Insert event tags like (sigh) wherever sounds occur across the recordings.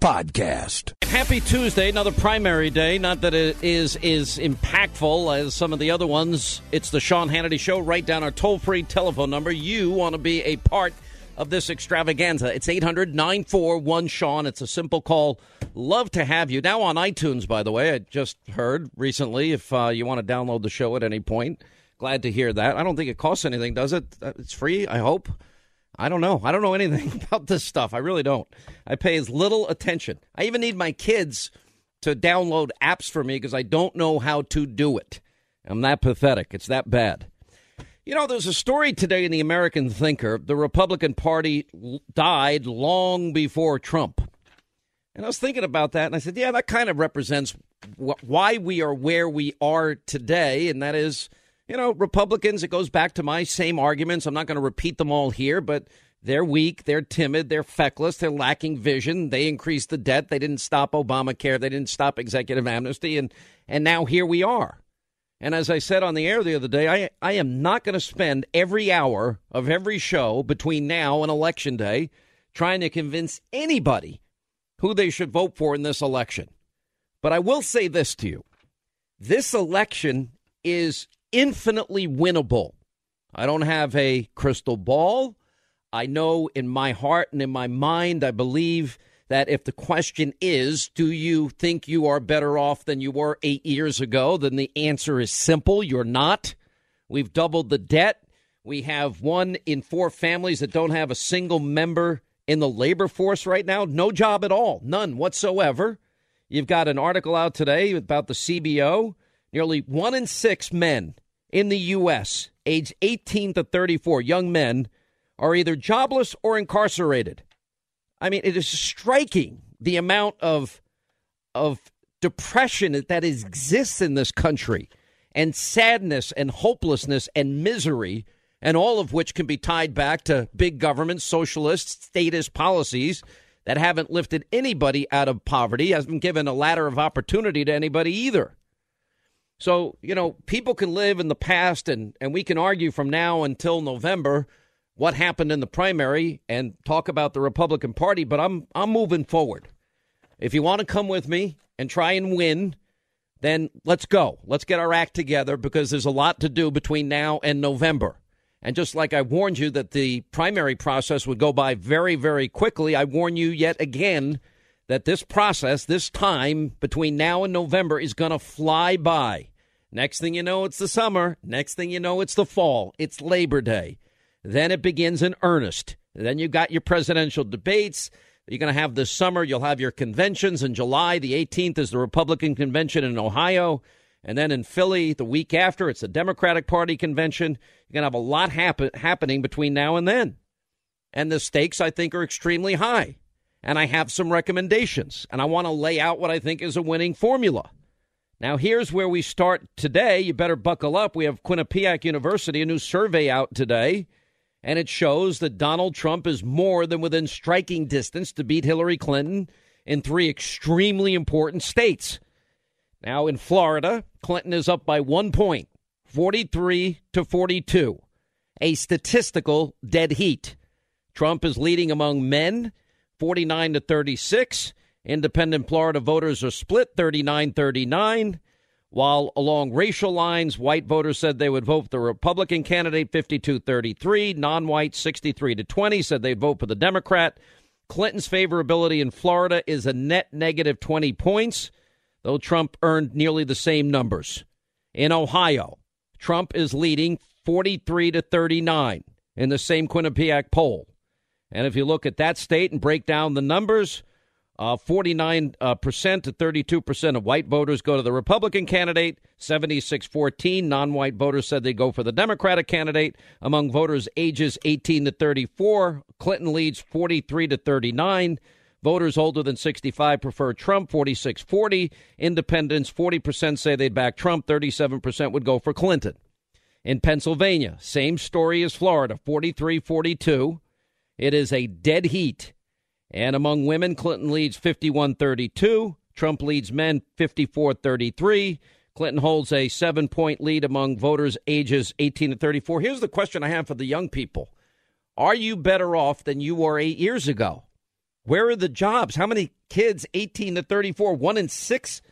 podcast. Happy Tuesday, another primary day. Not that it is is impactful as some of the other ones. It's the Sean Hannity Show. Write down our toll free telephone number. You want to be a part of this extravaganza. It's 800 941 Sean. It's a simple call. Love to have you. Now on iTunes, by the way, I just heard recently if uh, you want to download the show at any point. Glad to hear that. I don't think it costs anything, does it? Uh, it's free, I hope. I don't know. I don't know anything (laughs) about this stuff. I really don't. I pay as little attention. I even need my kids to download apps for me because I don't know how to do it. I'm that pathetic. It's that bad. You know, there's a story today in the American Thinker. The Republican Party died long before Trump. And I was thinking about that, and I said, yeah, that kind of represents wh- why we are where we are today, and that is you know, Republicans, it goes back to my same arguments. I'm not going to repeat them all here, but they're weak, they're timid, they're feckless, they're lacking vision. They increased the debt. They didn't stop Obamacare. They didn't stop executive amnesty. And, and now here we are. And as I said on the air the other day, I, I am not going to spend every hour of every show between now and Election Day trying to convince anybody who they should vote for in this election. But I will say this to you this election is infinitely winnable. I don't have a crystal ball. I know in my heart and in my mind, I believe that if the question is, do you think you are better off than you were eight years ago? Then the answer is simple you're not. We've doubled the debt. We have one in four families that don't have a single member in the labor force right now. No job at all, none whatsoever. You've got an article out today about the CBO Nearly one in six men in the U.S., aged 18 to 34, young men, are either jobless or incarcerated. I mean, it is striking the amount of of depression that exists in this country, and sadness and hopelessness and misery, and all of which can be tied back to big government, socialist, statist policies that haven't lifted anybody out of poverty, hasn't given a ladder of opportunity to anybody either. So, you know, people can live in the past and, and we can argue from now until November what happened in the primary and talk about the Republican Party, but I'm I'm moving forward. If you want to come with me and try and win, then let's go. Let's get our act together because there's a lot to do between now and November. And just like I warned you that the primary process would go by very, very quickly, I warn you yet again that this process, this time between now and November is going to fly by. Next thing you know, it's the summer. Next thing you know, it's the fall. It's Labor Day. Then it begins in earnest. Then you've got your presidential debates. You're going to have this summer. You'll have your conventions in July. The 18th is the Republican convention in Ohio. And then in Philly, the week after, it's the Democratic Party convention. You're going to have a lot happen- happening between now and then. And the stakes, I think, are extremely high and I have some recommendations, and I want to lay out what I think is a winning formula. Now, here's where we start today. You better buckle up. We have Quinnipiac University, a new survey out today, and it shows that Donald Trump is more than within striking distance to beat Hillary Clinton in three extremely important states. Now, in Florida, Clinton is up by one point, 43 to 42, a statistical dead heat. Trump is leading among men, 49 to 36. Independent Florida voters are split 39 39. While along racial lines, white voters said they would vote for the Republican candidate 52 33, non white 63 to 20 said they'd vote for the Democrat. Clinton's favorability in Florida is a net negative 20 points, though Trump earned nearly the same numbers. In Ohio, Trump is leading 43 to 39 in the same Quinnipiac poll. And if you look at that state and break down the numbers, uh, 49% uh, to 32% of white voters go to the Republican candidate. 76 14 non white voters said they go for the Democratic candidate. Among voters ages 18 to 34, Clinton leads 43 to 39. Voters older than 65 prefer Trump, 46 40. Independents, 40% say they'd back Trump, 37% would go for Clinton. In Pennsylvania, same story as Florida, 43 42. It is a dead heat and among women, Clinton leads 51 32. Trump leads men 54 33. Clinton holds a seven point lead among voters ages 18 to 34. Here's the question I have for the young people Are you better off than you were eight years ago? Where are the jobs? How many kids 18 to 34? One in six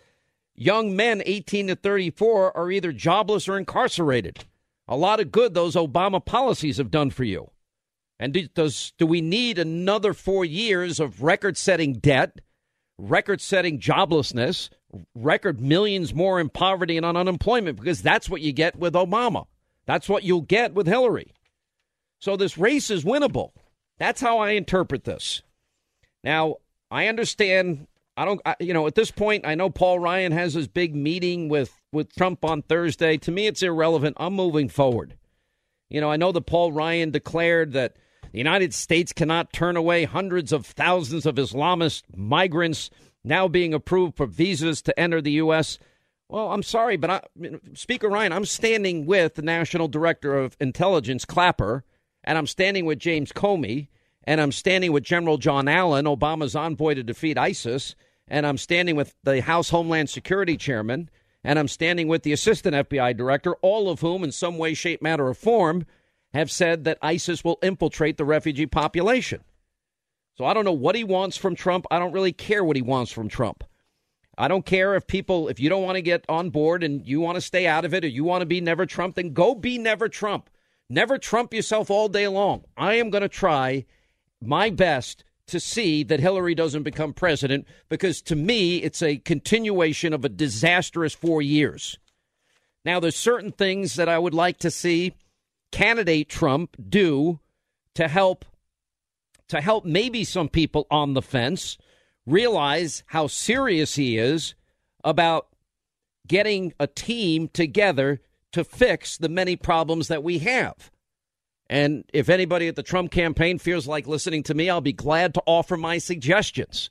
young men 18 to 34 are either jobless or incarcerated. A lot of good those Obama policies have done for you. And do, does do we need another four years of record-setting debt, record-setting joblessness, record millions more in poverty and on unemployment? Because that's what you get with Obama. That's what you'll get with Hillary. So this race is winnable. That's how I interpret this. Now I understand. I don't. I, you know, at this point, I know Paul Ryan has his big meeting with with Trump on Thursday. To me, it's irrelevant. I'm moving forward. You know, I know that Paul Ryan declared that the United States cannot turn away hundreds of thousands of Islamist migrants now being approved for visas to enter the U.S. Well, I'm sorry, but I, Speaker Ryan, I'm standing with the National Director of Intelligence, Clapper, and I'm standing with James Comey, and I'm standing with General John Allen, Obama's envoy to defeat ISIS, and I'm standing with the House Homeland Security Chairman, and I'm standing with the Assistant FBI Director, all of whom, in some way, shape, matter, or form, have said that ISIS will infiltrate the refugee population. So I don't know what he wants from Trump. I don't really care what he wants from Trump. I don't care if people, if you don't want to get on board and you want to stay out of it or you want to be never Trump, then go be never Trump. Never Trump yourself all day long. I am going to try my best to see that Hillary doesn't become president because to me, it's a continuation of a disastrous four years. Now, there's certain things that I would like to see candidate Trump do to help to help maybe some people on the fence realize how serious he is about getting a team together to fix the many problems that we have. And if anybody at the Trump campaign feels like listening to me, I'll be glad to offer my suggestions.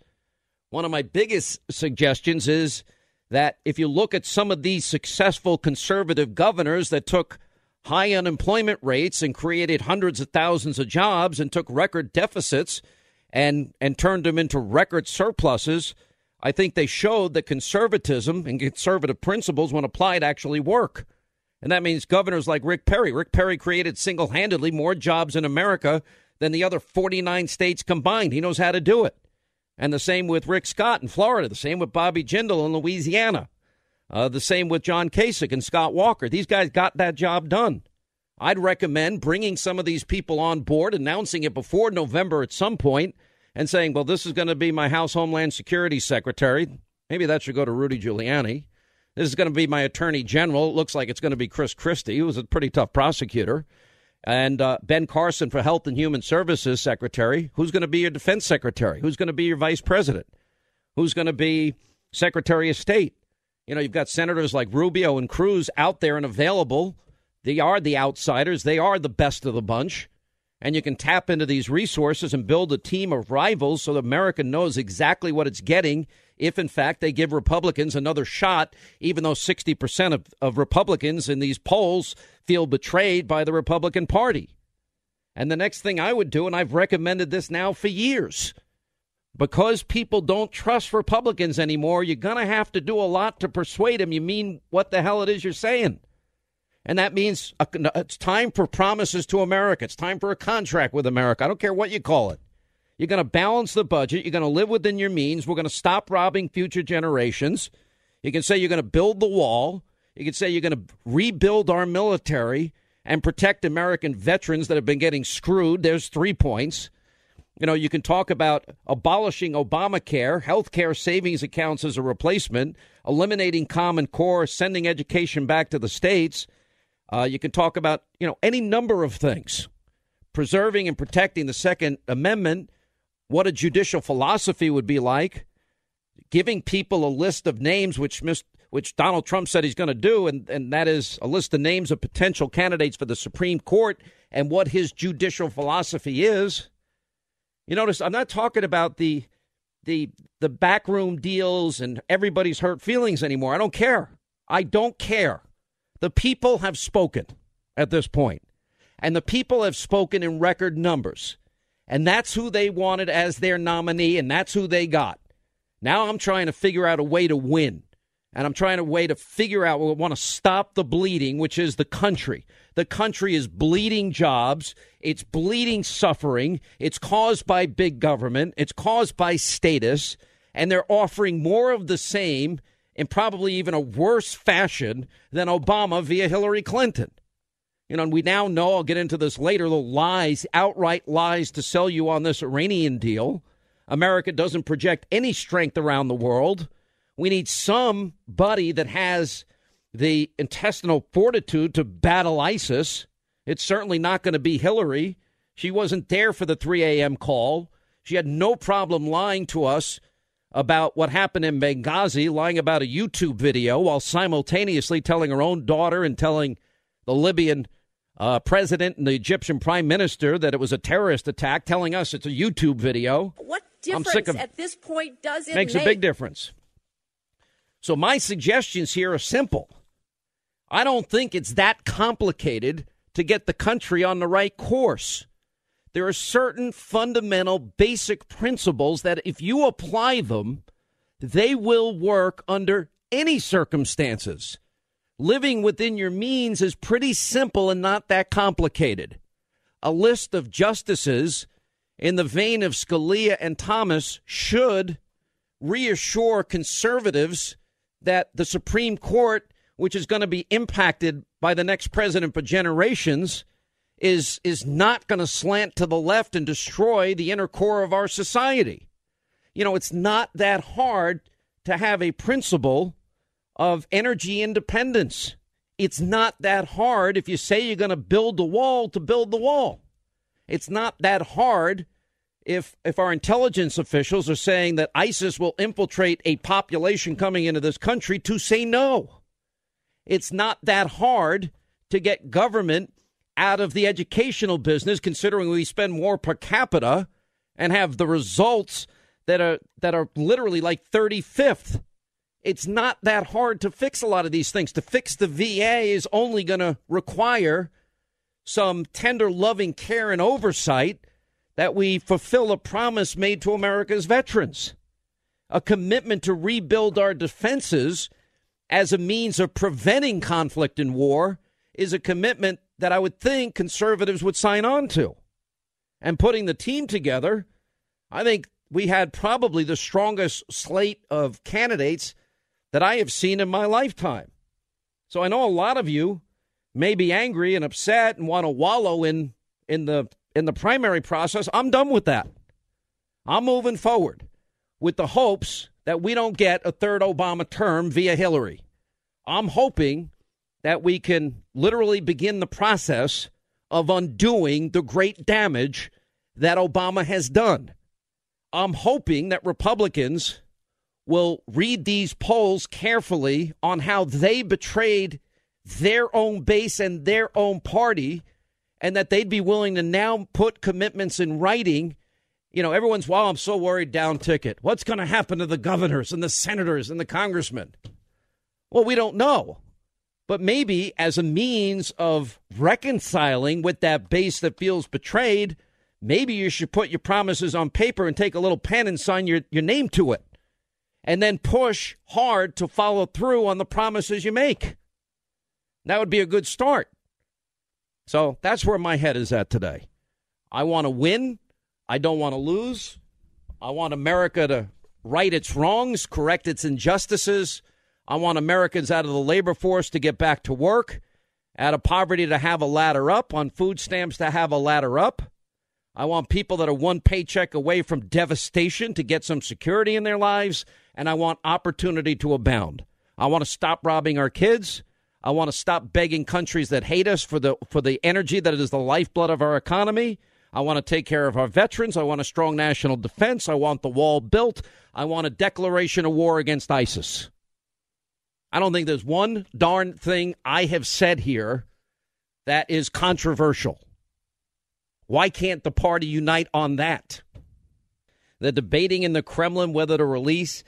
One of my biggest suggestions is that if you look at some of these successful conservative governors that took high unemployment rates and created hundreds of thousands of jobs and took record deficits and and turned them into record surpluses. I think they showed that conservatism and conservative principles, when applied, actually work. And that means governors like Rick Perry. Rick Perry created single handedly more jobs in America than the other 49 states combined. He knows how to do it. And the same with Rick Scott in Florida, the same with Bobby Jindal in Louisiana. Uh, the same with John Kasich and Scott Walker. These guys got that job done. I'd recommend bringing some of these people on board, announcing it before November at some point, and saying, well, this is going to be my House Homeland Security Secretary. Maybe that should go to Rudy Giuliani. This is going to be my Attorney General. It looks like it's going to be Chris Christie, who was a pretty tough prosecutor. And uh, Ben Carson for Health and Human Services Secretary. Who's going to be your Defense Secretary? Who's going to be your Vice President? Who's going to be Secretary of State? You know, you've got senators like Rubio and Cruz out there and available. They are the outsiders, they are the best of the bunch. And you can tap into these resources and build a team of rivals so that America knows exactly what it's getting if, in fact, they give Republicans another shot, even though 60% of, of Republicans in these polls feel betrayed by the Republican Party. And the next thing I would do, and I've recommended this now for years, because people don't trust Republicans anymore, you're going to have to do a lot to persuade them you mean what the hell it is you're saying. And that means uh, it's time for promises to America. It's time for a contract with America. I don't care what you call it. You're going to balance the budget. You're going to live within your means. We're going to stop robbing future generations. You can say you're going to build the wall. You can say you're going to rebuild our military and protect American veterans that have been getting screwed. There's three points. You know, you can talk about abolishing Obamacare, health care savings accounts as a replacement, eliminating Common Core, sending education back to the states. Uh, you can talk about, you know, any number of things. Preserving and protecting the Second Amendment, what a judicial philosophy would be like, giving people a list of names, which which Donald Trump said he's going to do, and, and that is a list of names of potential candidates for the Supreme Court and what his judicial philosophy is. You notice I'm not talking about the the the backroom deals and everybody's hurt feelings anymore. I don't care. I don't care. The people have spoken at this point, and the people have spoken in record numbers. And that's who they wanted as their nominee, and that's who they got. Now I'm trying to figure out a way to win. And I'm trying a way to figure out we want to stop the bleeding, which is the country. The country is bleeding jobs. It's bleeding suffering. It's caused by big government. It's caused by status. And they're offering more of the same in probably even a worse fashion than Obama via Hillary Clinton. You know, and we now know, I'll get into this later, the lies, outright lies to sell you on this Iranian deal. America doesn't project any strength around the world. We need somebody that has the intestinal fortitude to battle ISIS. It's certainly not going to be Hillary. She wasn't there for the 3 a.m. call. She had no problem lying to us about what happened in Benghazi, lying about a YouTube video while simultaneously telling her own daughter and telling the Libyan uh, president and the Egyptian prime minister that it was a terrorist attack, telling us it's a YouTube video. What difference of, at this point does it makes make? a big difference. So my suggestions here are simple. I don't think it's that complicated to get the country on the right course. There are certain fundamental basic principles that if you apply them, they will work under any circumstances. Living within your means is pretty simple and not that complicated. A list of justices in the vein of Scalia and Thomas should reassure conservatives that the Supreme Court, which is going to be impacted by the next president for generations, is is not going to slant to the left and destroy the inner core of our society. You know, it's not that hard to have a principle of energy independence. It's not that hard if you say you're going to build the wall to build the wall. It's not that hard if if our intelligence officials are saying that ISIS will infiltrate a population coming into this country to say no. It's not that hard to get government out of the educational business, considering we spend more per capita and have the results that are that are literally like 35th. It's not that hard to fix a lot of these things. To fix the VA is only going to require some tender, loving care and oversight that we fulfill a promise made to America's veterans, a commitment to rebuild our defenses as a means of preventing conflict and war is a commitment that I would think conservatives would sign on to. And putting the team together, I think we had probably the strongest slate of candidates that I have seen in my lifetime. So I know a lot of you may be angry and upset and want to wallow in in the in the primary process. I'm done with that. I'm moving forward with the hopes that we don't get a third Obama term via Hillary. I'm hoping that we can literally begin the process of undoing the great damage that Obama has done. I'm hoping that Republicans will read these polls carefully on how they betrayed their own base and their own party, and that they'd be willing to now put commitments in writing. You know, everyone's, wow, I'm so worried down ticket. What's going to happen to the governors and the senators and the congressmen? Well, we don't know. but maybe as a means of reconciling with that base that feels betrayed, maybe you should put your promises on paper and take a little pen and sign your, your name to it. And then push hard to follow through on the promises you make. That would be a good start. So that's where my head is at today. I want to win. I don't want to lose. I want America to right its wrongs, correct its injustices. I want Americans out of the labor force to get back to work, out of poverty to have a ladder up, on food stamps to have a ladder up. I want people that are one paycheck away from devastation to get some security in their lives, and I want opportunity to abound. I want to stop robbing our kids. I want to stop begging countries that hate us for the for the energy that is the lifeblood of our economy. I want to take care of our veterans. I want a strong national defense. I want the wall built. I want a declaration of war against ISIS. I don't think there's one darn thing I have said here that is controversial. Why can't the party unite on that? They're debating in the Kremlin whether to release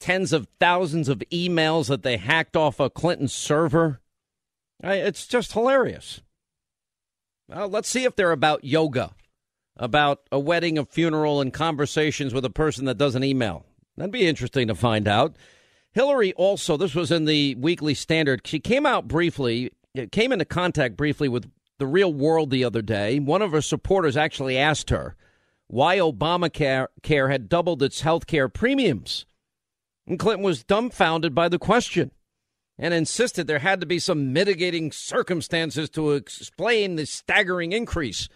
tens of thousands of emails that they hacked off a Clinton server. It's just hilarious. Well, let's see if they're about yoga, about a wedding, a funeral, and conversations with a person that doesn't email. That'd be interesting to find out. Hillary also, this was in the Weekly Standard. She came out briefly, came into contact briefly with the real world the other day. One of her supporters actually asked her why Obamacare care had doubled its health care premiums. And Clinton was dumbfounded by the question and insisted there had to be some mitigating circumstances to explain the staggering increase.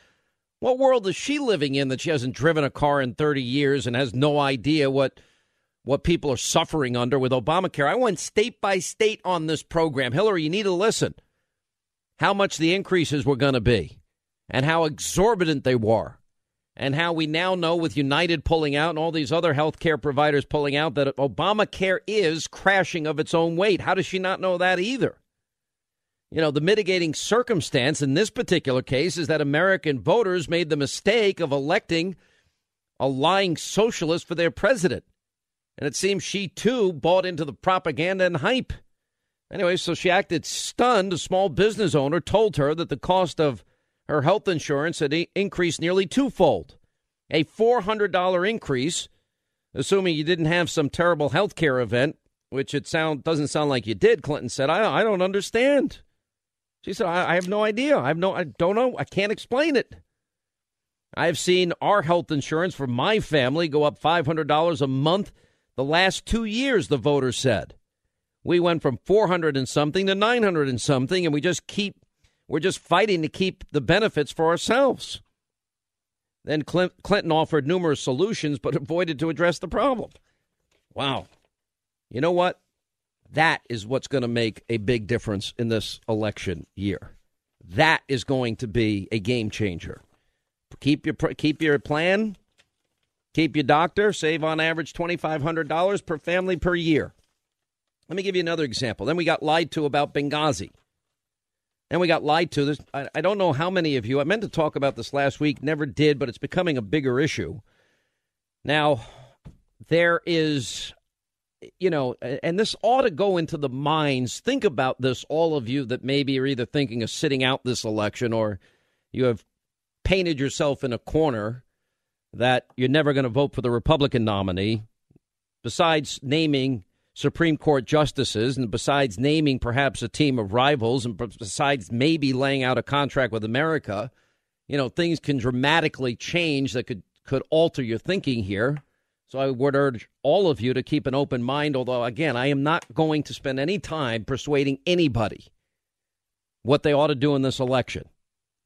What world is she living in that she hasn't driven a car in 30 years and has no idea what what people are suffering under with Obamacare? I went state by state on this program. Hillary, you need to listen. How much the increases were going to be and how exorbitant they were and how we now know with United pulling out and all these other health care providers pulling out that Obamacare is crashing of its own weight. How does she not know that either? You know, the mitigating circumstance in this particular case is that American voters made the mistake of electing a lying socialist for their president. And it seems she too bought into the propaganda and hype. Anyway, so she acted stunned. A small business owner told her that the cost of her health insurance had increased nearly twofold. A $400 increase, assuming you didn't have some terrible health care event, which it sound doesn't sound like you did. Clinton said, "I I don't understand." She said, I, I have no idea. I have no. I don't know. I can't explain it." I've seen our health insurance for my family go up $500 a month the last two years, the voter said. We went from 400 and something to 900 and something, and we just keep we're just fighting to keep the benefits for ourselves. Then Clinton offered numerous solutions, but (laughs) avoided to address the problem. Wow. You know what? That is what's going to make a big difference in this election year. That is going to be a game changer. Keep your keep your plan. Keep your doctor. Save on average twenty five hundred dollars per family per year. Let me give you another example. Then we got lied to about Benghazi. And we got lied to. This I, I don't know how many of you. I meant to talk about this last week, never did, but it's becoming a bigger issue. Now, there is, you know, and this ought to go into the minds. Think about this, all of you that maybe are either thinking of sitting out this election or you have painted yourself in a corner that you're never going to vote for the Republican nominee, besides naming Supreme Court justices, and besides naming perhaps a team of rivals, and besides maybe laying out a contract with America, you know, things can dramatically change that could could alter your thinking here. So I would urge all of you to keep an open mind. Although, again, I am not going to spend any time persuading anybody what they ought to do in this election.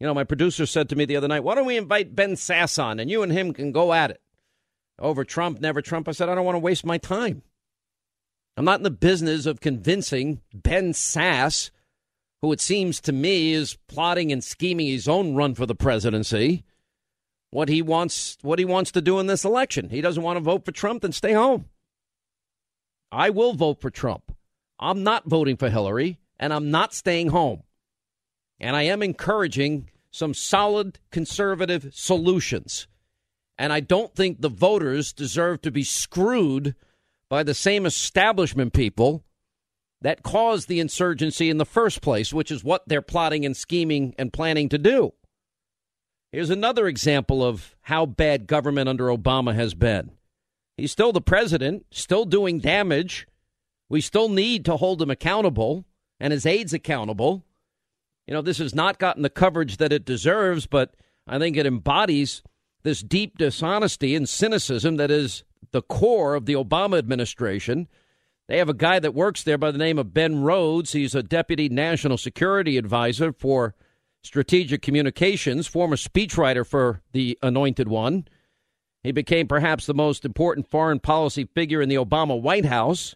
You know, my producer said to me the other night, "Why don't we invite Ben Sasse on, and you and him can go at it over Trump, never Trump?" I said, "I don't want to waste my time." I'm not in the business of convincing Ben Sasse, who it seems to me is plotting and scheming his own run for the presidency, what he wants what he wants to do in this election. He doesn't want to vote for Trump, then stay home. I will vote for Trump. I'm not voting for Hillary, and I'm not staying home. And I am encouraging some solid conservative solutions. And I don't think the voters deserve to be screwed by the same establishment people that caused the insurgency in the first place, which is what they're plotting and scheming and planning to do. Here's another example of how bad government under Obama has been. He's still the president, still doing damage. We still need to hold him accountable and his aides accountable. You know, this has not gotten the coverage that it deserves, but I think it embodies this deep dishonesty and cynicism that is the core of the Obama administration. They have a guy that works there by the name of Ben Rhodes. He's a deputy national security advisor for strategic communications, former speechwriter for the Anointed One. He became perhaps the most important foreign policy figure in the Obama White House.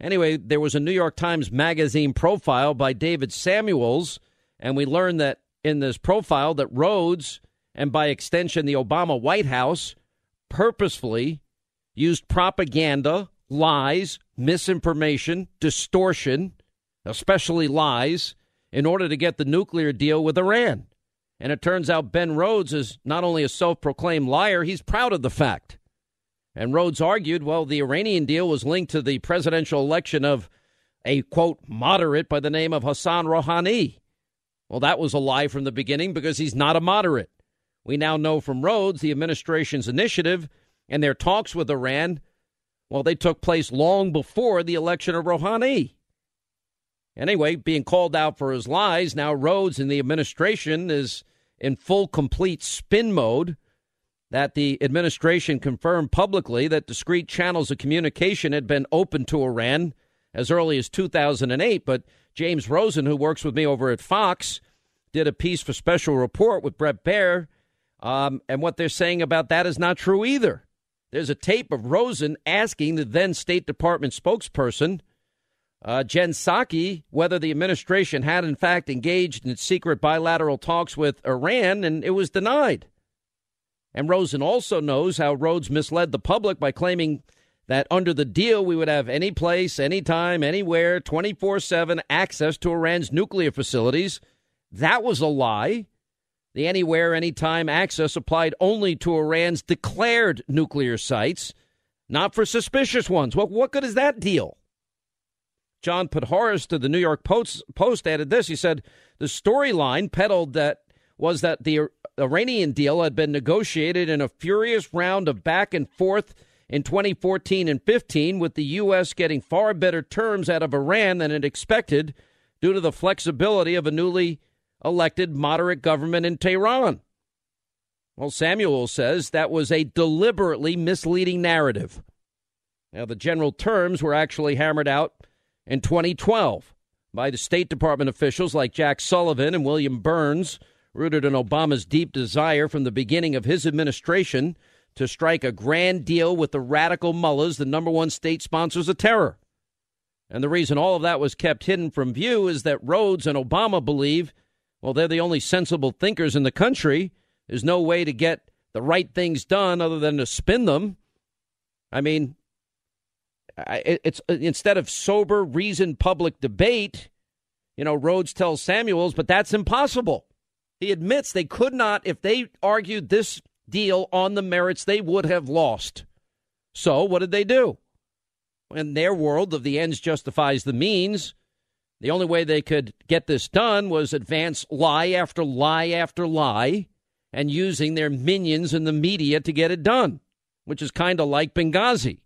Anyway, there was a New York Times Magazine profile by David Samuels, and we learned that in this profile that Rhodes, and by extension the Obama White House, purposefully used propaganda, lies, misinformation, distortion, especially lies, in order to get the nuclear deal with Iran. And it turns out Ben Rhodes is not only a self proclaimed liar, he's proud of the fact. And Rhodes argued, well, the Iranian deal was linked to the presidential election of a, quote, moderate by the name of Hassan Rouhani. Well, that was a lie from the beginning because he's not a moderate. We now know from Rhodes the administration's initiative and their talks with Iran well, they took place long before the election of Rouhani. Anyway, being called out for his lies, now Rhodes and the administration is in full complete spin mode. That the administration confirmed publicly that discrete channels of communication had been open to Iran as early as 2008. But James Rosen, who works with me over at Fox, did a piece for Special Report with Bret Baier. Um, and what they're saying about that is not true either. There's a tape of Rosen asking the then State Department spokesperson, uh, Jen Psaki, whether the administration had in fact engaged in secret bilateral talks with Iran, and it was denied. And Rosen also knows how Rhodes misled the public by claiming that under the deal we would have any place, anytime, anywhere, 24 7 access to Iran's nuclear facilities. That was a lie. The anywhere, anytime access applied only to Iran's declared nuclear sites, not for suspicious ones. What, what good is that deal? John Podhoretz to the New York Post, Post added this. He said the storyline peddled that was that the Iranian deal had been negotiated in a furious round of back and forth in 2014 and 15, with the U.S. getting far better terms out of Iran than it expected due to the flexibility of a newly elected moderate government in Tehran. Well, Samuel says that was a deliberately misleading narrative. Now, the general terms were actually hammered out in 2012 by the State Department officials like Jake Sullivan and William Burns, rooted in Obama's deep desire from the beginning of his administration to strike a grand deal with the radical mullahs, the number one state sponsors of terror. And the reason all of that was kept hidden from view is that Rhodes and Obama believe well, they're the only sensible thinkers in the country. There's no way to get the right things done other than to spin them. I mean, it's uh, instead of sober, reasoned public debate, you know, Rhodes tells Samuels, but that's impossible. He admits they could not, if they argued this deal on the merits, they would have lost. So what did they do? In their world of the ends justifies the means, the only way they could get this done was advance lie after lie after lie and using their minions in the media to get it done, which is kind of like Benghazi.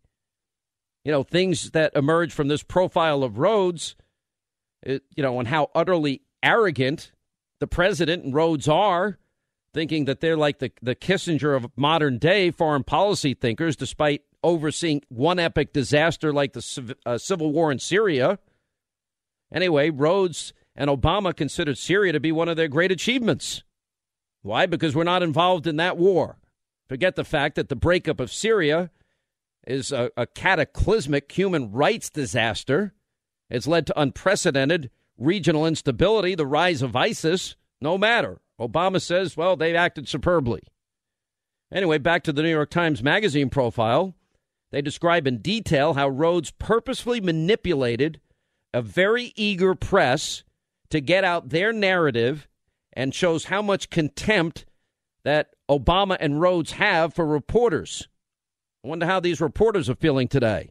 You know, things that emerge from this profile of Rhodes, it, you know, and how utterly arrogant the president and Rhodes are, thinking that they're like the, the Kissinger of modern day foreign policy thinkers, despite overseeing one epic disaster like the uh, civil war in Syria Anyway, Rhodes and Obama considered Syria to be one of their great achievements. Why? Because we're not involved in that war. Forget the fact that the breakup of Syria is a, a cataclysmic human rights disaster. It's led to unprecedented regional instability, the rise of ISIS. No matter. Obama says, well, they've acted superbly. Anyway, back to the New York Times Magazine profile. They describe in detail how Rhodes purposefully manipulated a very eager press to get out their narrative and shows how much contempt that Obama and Rhodes have for reporters. I wonder how these reporters are feeling today.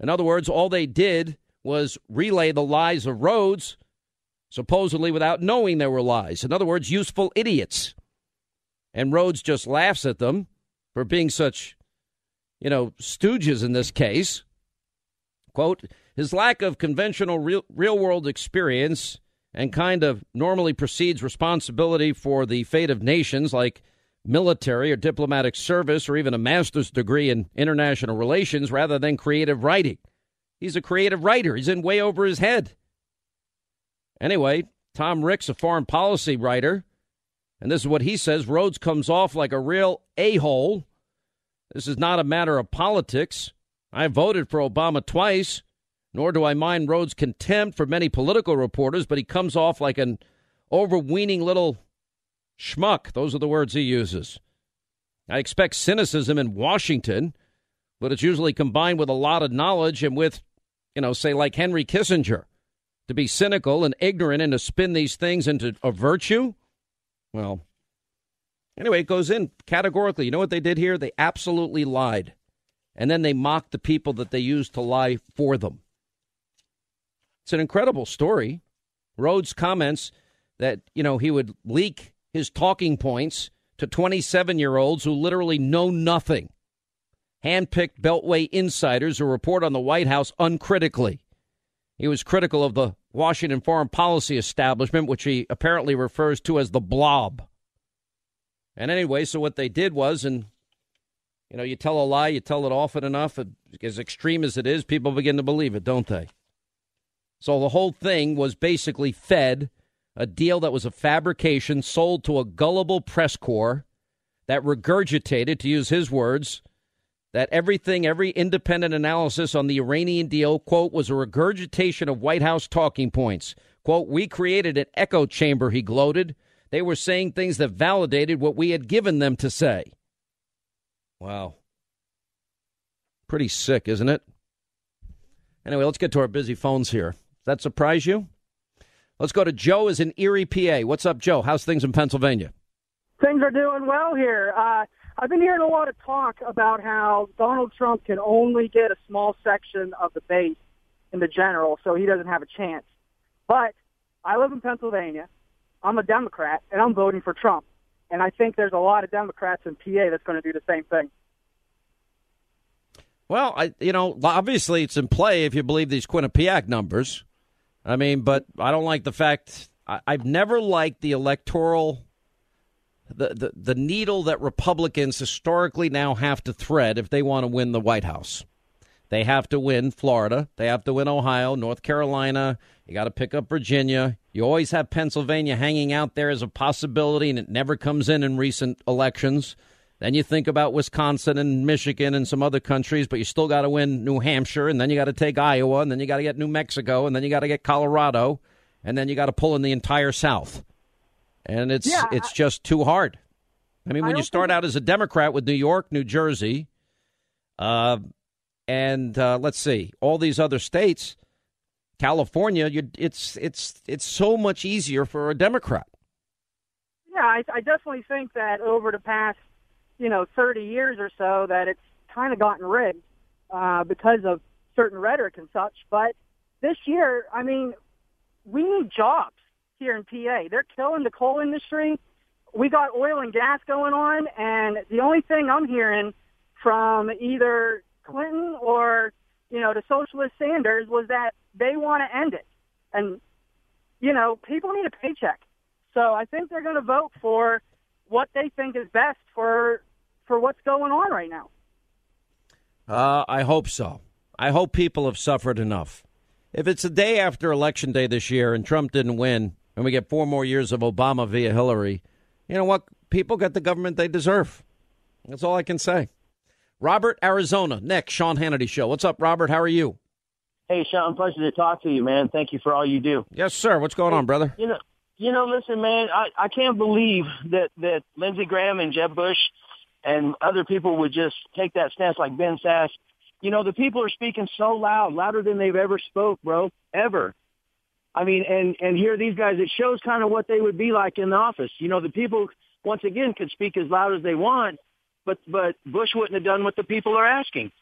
In other words, all they did was relay the lies of Rhodes, supposedly without knowing there were lies. In other words, useful idiots. And Rhodes just laughs at them for being such, you know, stooges in this case. Quote, his lack of conventional real, real world experience and kind of normally precedes responsibility for the fate of nations like military or diplomatic service or even a master's degree in international relations rather than creative writing. He's a creative writer. He's in way over his head. Anyway, Tom Ricks, a foreign policy writer, and this is what he says Rhodes comes off like a real a hole. This is not a matter of politics. I voted for Obama twice, nor do I mind Rhodes' contempt for many political reporters, but he comes off like an overweening little schmuck. Those are the words he uses. I expect cynicism in Washington, but it's usually combined with a lot of knowledge and with, you know, say like Henry Kissinger. To be cynical and ignorant and to spin these things into a virtue? Well, anyway, it goes in categorically. You know what they did here? They absolutely lied. And then they mocked the people that they used to lie for them. It's an incredible story. Rhodes comments that, you know, he would leak his talking points to 27 year olds who literally know nothing. Handpicked Beltway insiders who report on the White House uncritically. He was critical of the Washington foreign policy establishment, which he apparently refers to as the blob. And anyway, so what they did was, and you know, you tell a lie, you tell it often enough, as extreme as it is, people begin to believe it, don't they? So the whole thing was basically fed a deal that was a fabrication sold to a gullible press corps that regurgitated, to use his words, that everything, every independent analysis on the Iranian deal, quote, was a regurgitation of White House talking points. Quote, we created an echo chamber, he gloated. They were saying things that validated what we had given them to say. Wow. Pretty sick, isn't it? Anyway, let's get to our busy phones here. Does that surprise you? Let's go to Joe is in Erie, PA. What's up, Joe? How's things in Pennsylvania? Things are doing well here. Uh, I've been hearing a lot of talk about how Donald Trump can only get a small section of the base in the general, so he doesn't have a chance. But I live in Pennsylvania. I'm a Democrat, and I'm voting for Trump. And I think there's a lot of Democrats in PA that's going to do the same thing. Well, I, you know, obviously it's in play if you believe these Quinnipiac numbers. I mean, but I don't like the fact I, I've never liked the electoral the, the the needle that Republicans historically now have to thread if they want to win the White House. They have to win Florida. They have to win Ohio, North Carolina. You got to pick up Virginia. You always have Pennsylvania hanging out there as a possibility, and it never comes in in recent elections. Then you think about Wisconsin and Michigan and some other countries, but you still got to win New Hampshire, and then you got to take Iowa, and then you got to get New Mexico, and then you got to get Colorado, and then you got to pull in the entire South. And it's yeah, it's just too hard. I mean, when I you start out as a Democrat with New York, New Jersey, uh, and uh, let's see, all these other states, California, it's it's it's so much easier for a Democrat. Yeah, I, I definitely think that over the past you know, 30 years or so that it's kind of gotten rigged uh, because of certain rhetoric and such. But this year, I mean, we need jobs here in PA. They're killing the coal industry. We got oil and gas going on, and the only thing I'm hearing from either Clinton or you know the socialist Sanders was that they want to end it, and you know people need a paycheck. So I think they're going to vote for what they think is best for for what's going on right now. Uh, I hope so. I hope people have suffered enough. If it's the day after election day this year and Trump didn't win, and we get four more years of Obama via Hillary, you know what? People get the government they deserve. That's all I can say. Robert, Arizona. Next, Sean Hannity Show. What's up, Robert? How are you? Hey, Sean. Pleasure to talk to you, man. Thank you for all you do. Yes, sir. What's going on, brother? You know, you know, listen, man, I, I can't believe that, that Lindsey Graham and Jeb Bush and other people would just take that stance like Ben Sasse. You know, the people are speaking so loud, louder than they've ever spoke, bro, ever. I mean, and, and here these guys, it shows kind of what they would be like in the office. You know, the people, once again, could speak as loud as they want, but, but Bush wouldn't have done what the people are asking.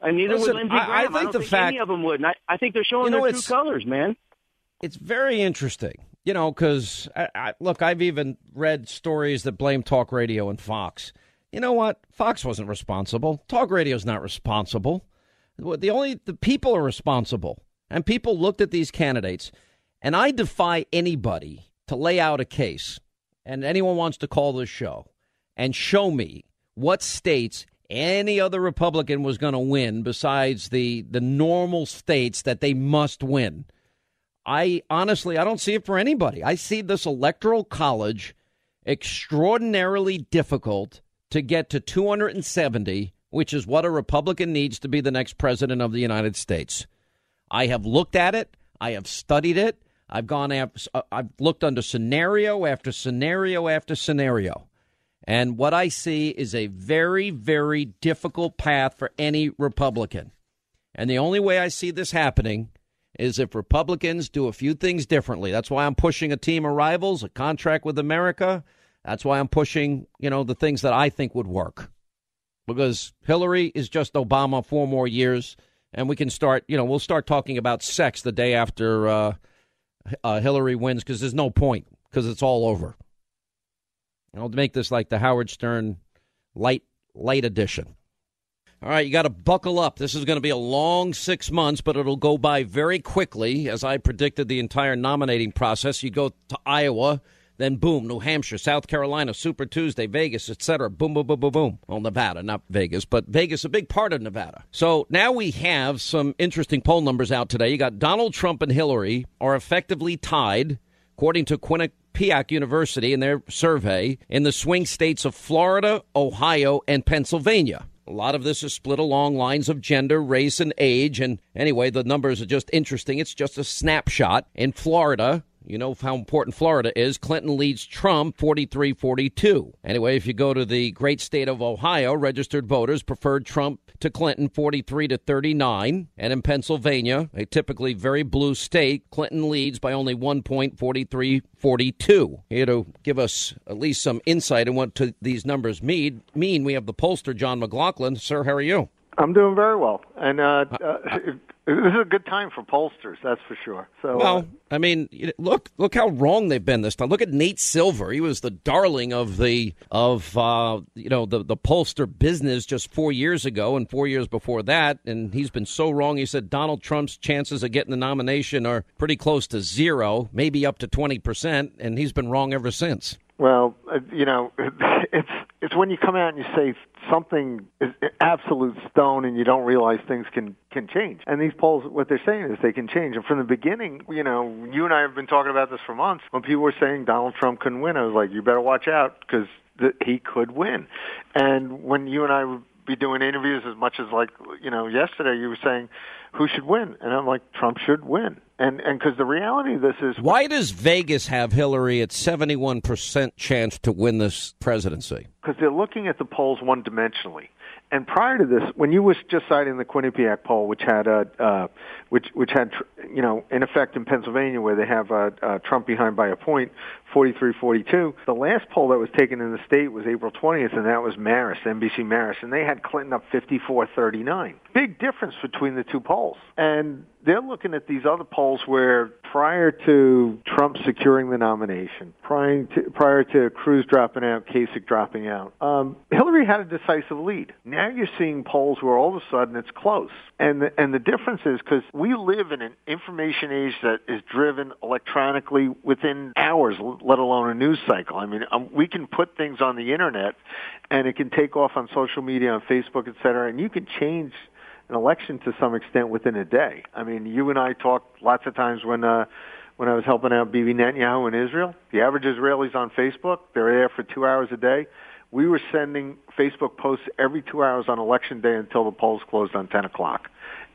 And neither Listen, would Lindsey Graham. I, I think don't the think fact any of them would. And I, I think they're showing You know, their true colors, man. It's very interesting, you know, because look, I've even read stories that blame talk radio and Fox. You know what? Fox wasn't responsible. Talk radio's not responsible. The only the people are responsible, and people looked at these candidates, and I defy anybody to lay out a case, and anyone wants to call this show and show me what states any other Republican was going to win besides the the normal states that they must win. I honestly, I don't see it for anybody. I see this electoral college extraordinarily difficult to get to 270, which is what a Republican needs to be the next president of the United States. I have looked at it. I have studied it. I've gone af- uh, I've looked under scenario after scenario after scenario. And what I see is a very, very difficult path for any Republican. And the only way I see this happening is if Republicans do a few things differently. That's why I'm pushing a team of rivals, a contract with America. That's why I'm pushing, you know, the things that I think would work. Because Hillary is just Obama four more years, and we can start, you know, we'll start talking about sex the day after uh, uh, Hillary wins because there's no point because it's all over. I'll make this like the Howard Stern light light edition. All right, you got to buckle up. This is going to be a long six months, but it'll go by very quickly. As I predicted, the entire nominating process. You go to Iowa, then boom, New Hampshire, South Carolina, Super Tuesday, Vegas, etc. Boom, boom, boom, boom, boom. Well, Nevada, not Vegas, but Vegas, a big part of Nevada. So now we have some interesting poll numbers out today. You got Donald Trump and Hillary are effectively tied, according to Quinnipiac University in their survey, in the swing states of Florida, Ohio, and Pennsylvania. A lot of this is split along lines of gender, race, and age. And anyway, the numbers are just interesting. It's just a snapshot. In Florida, you know how important Florida is. Clinton leads Trump 43 42. Anyway, if you go to the great state of Ohio, registered voters preferred Trump to Clinton 43 to 39. And in Pennsylvania, a typically very blue state, Clinton leads by only one point 43 42. Here to give us at least some insight on what these numbers mean, we have the pollster, John McLaughlin. Sir, how are you? I'm doing very well. And uh, uh, (laughs) this is a good time for pollsters, that's for sure. So, well, uh, I mean, look, look how wrong they've been this time. Look at Nate Silver; he was the darling of the of uh, you know the the pollster business just four years ago, and four years before that, and he's been so wrong. He said Donald Trump's chances of getting the nomination are pretty close to zero, maybe up to twenty percent, and he's been wrong ever since. Well, uh, you know, (laughs) it's it's when you come out and you say something is absolute stone, and you don't realize things can can change. And these polls, what they're saying is they can change. And from the beginning, you know, you and I have been talking about this for months. When people were saying Donald Trump couldn't win, I was like, you better watch out because th- he could win. And when you and I be doing interviews as much as like you know yesterday, you were saying who should win, and I'm like Trump should win. And and because the reality of this is why does Vegas have Hillary at 71 percent chance to win this presidency? Because they're looking at the polls one dimensionally. And prior to this, when you was just citing the Quinnipiac poll, which had a, uh, which which had, you know, in effect in Pennsylvania where they have uh, uh, Trump behind by a point, 43-42. The last poll that was taken in the state was April 20th, and that was Marist, NBC Marist, and they had Clinton up 54-39. Big difference between the two polls. And they're looking at these other polls where prior to Trump securing the nomination, prior to, prior to Cruz dropping out, Kasich dropping out, um, Hillary had a decisive lead. Now you're seeing polls where all of a sudden it's close. And the, and the difference is because we live in an information age that is driven electronically within hours, let alone a news cycle. I mean, um, we can put things on the internet and it can take off on social media, on Facebook, et cetera, and you can change an election to some extent within a day. I mean, you and I talked lots of times when uh, when I was helping out Bibi Netanyahu in Israel. The average Israelis on Facebook, they're there for two hours a day. We were sending Facebook posts every two hours on election day until the polls closed on ten o'clock.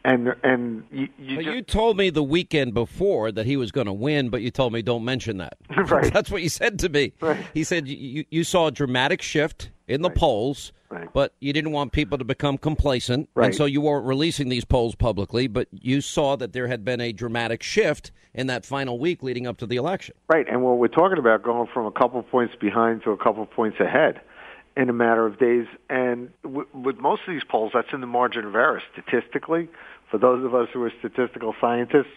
And and you you, just, you told me the weekend before that he was going to win, but you told me don't mention that. (laughs) Right. That's what you said to me. Right. He said you, you saw a dramatic shift in the polls, but you didn't want people to become complacent, and so you weren't releasing these polls publicly. But you saw that there had been a dramatic shift in that final week leading up to the election. Right, and what we're talking about going from a couple points behind to a couple points ahead. in a matter of days. And w- with most of these polls, that's in the margin of error statistically. For those of us who are statistical scientists,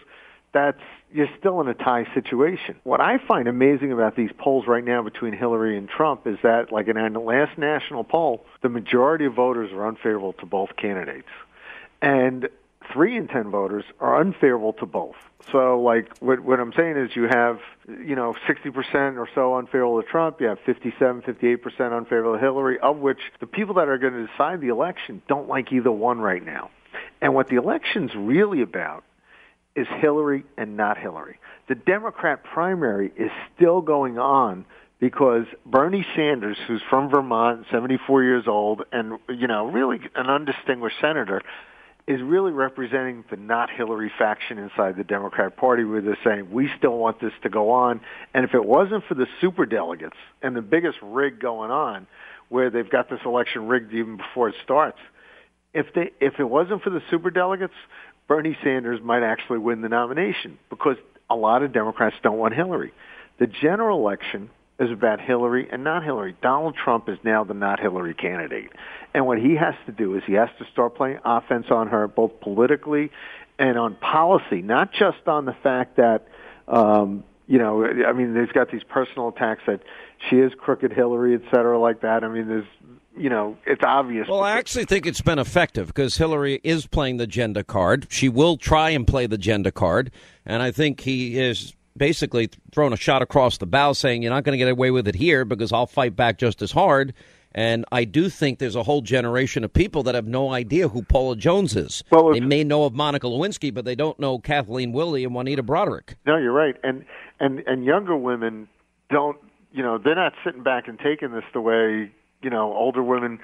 that's you're still in a tie situation. What I find amazing about these polls right now between Hillary and Trump is that, like in the last national poll, the majority of voters are unfavorable to both candidates, and three in ten voters are unfavorable to both. So, like, what, what I'm saying is, you have, you know, 60% or so unfavorable to Trump. You have 57, 58% unfavorable to Hillary, of which the people that are going to decide the election don't like either one right now. And what the election's really about is Hillary and not Hillary. The Democrat primary is still going on because Bernie Sanders, who's from Vermont, 74 years old, and you know, really an undistinguished senator, is really representing the not Hillary faction inside the Democrat Party, where they're saying we still want this to go on. And if it wasn't for the super delegates and the biggest rig going on, where they've got this election rigged even before it starts, if they if it wasn't for the super delegates, Bernie Sanders might actually win the nomination because a lot of Democrats don't want Hillary. The general election is about Hillary and not Hillary. Donald Trump is now the not Hillary candidate. And what he has to do is he has to start playing offense on her, both politically and on policy, not just on the fact that, um, you know, I mean, there's got these personal attacks that she is crooked Hillary, et cetera, like that. I mean, there's you know, it's obvious. Well, I actually think it's been effective because Hillary is playing the gender card. She will try and play the gender card, and I think he is basically throwing a shot across the bow, saying you're not going to get away with it here because I'll fight back just as hard. And I do think there's a whole generation of people that have no idea who Paula Jones is. Well, they may know of Monica Lewinsky, but they don't know Kathleen Willey and Juanita Broaddrick. No, you're right, and and and younger women don't. You know, they're not sitting back and taking this the way you know, older women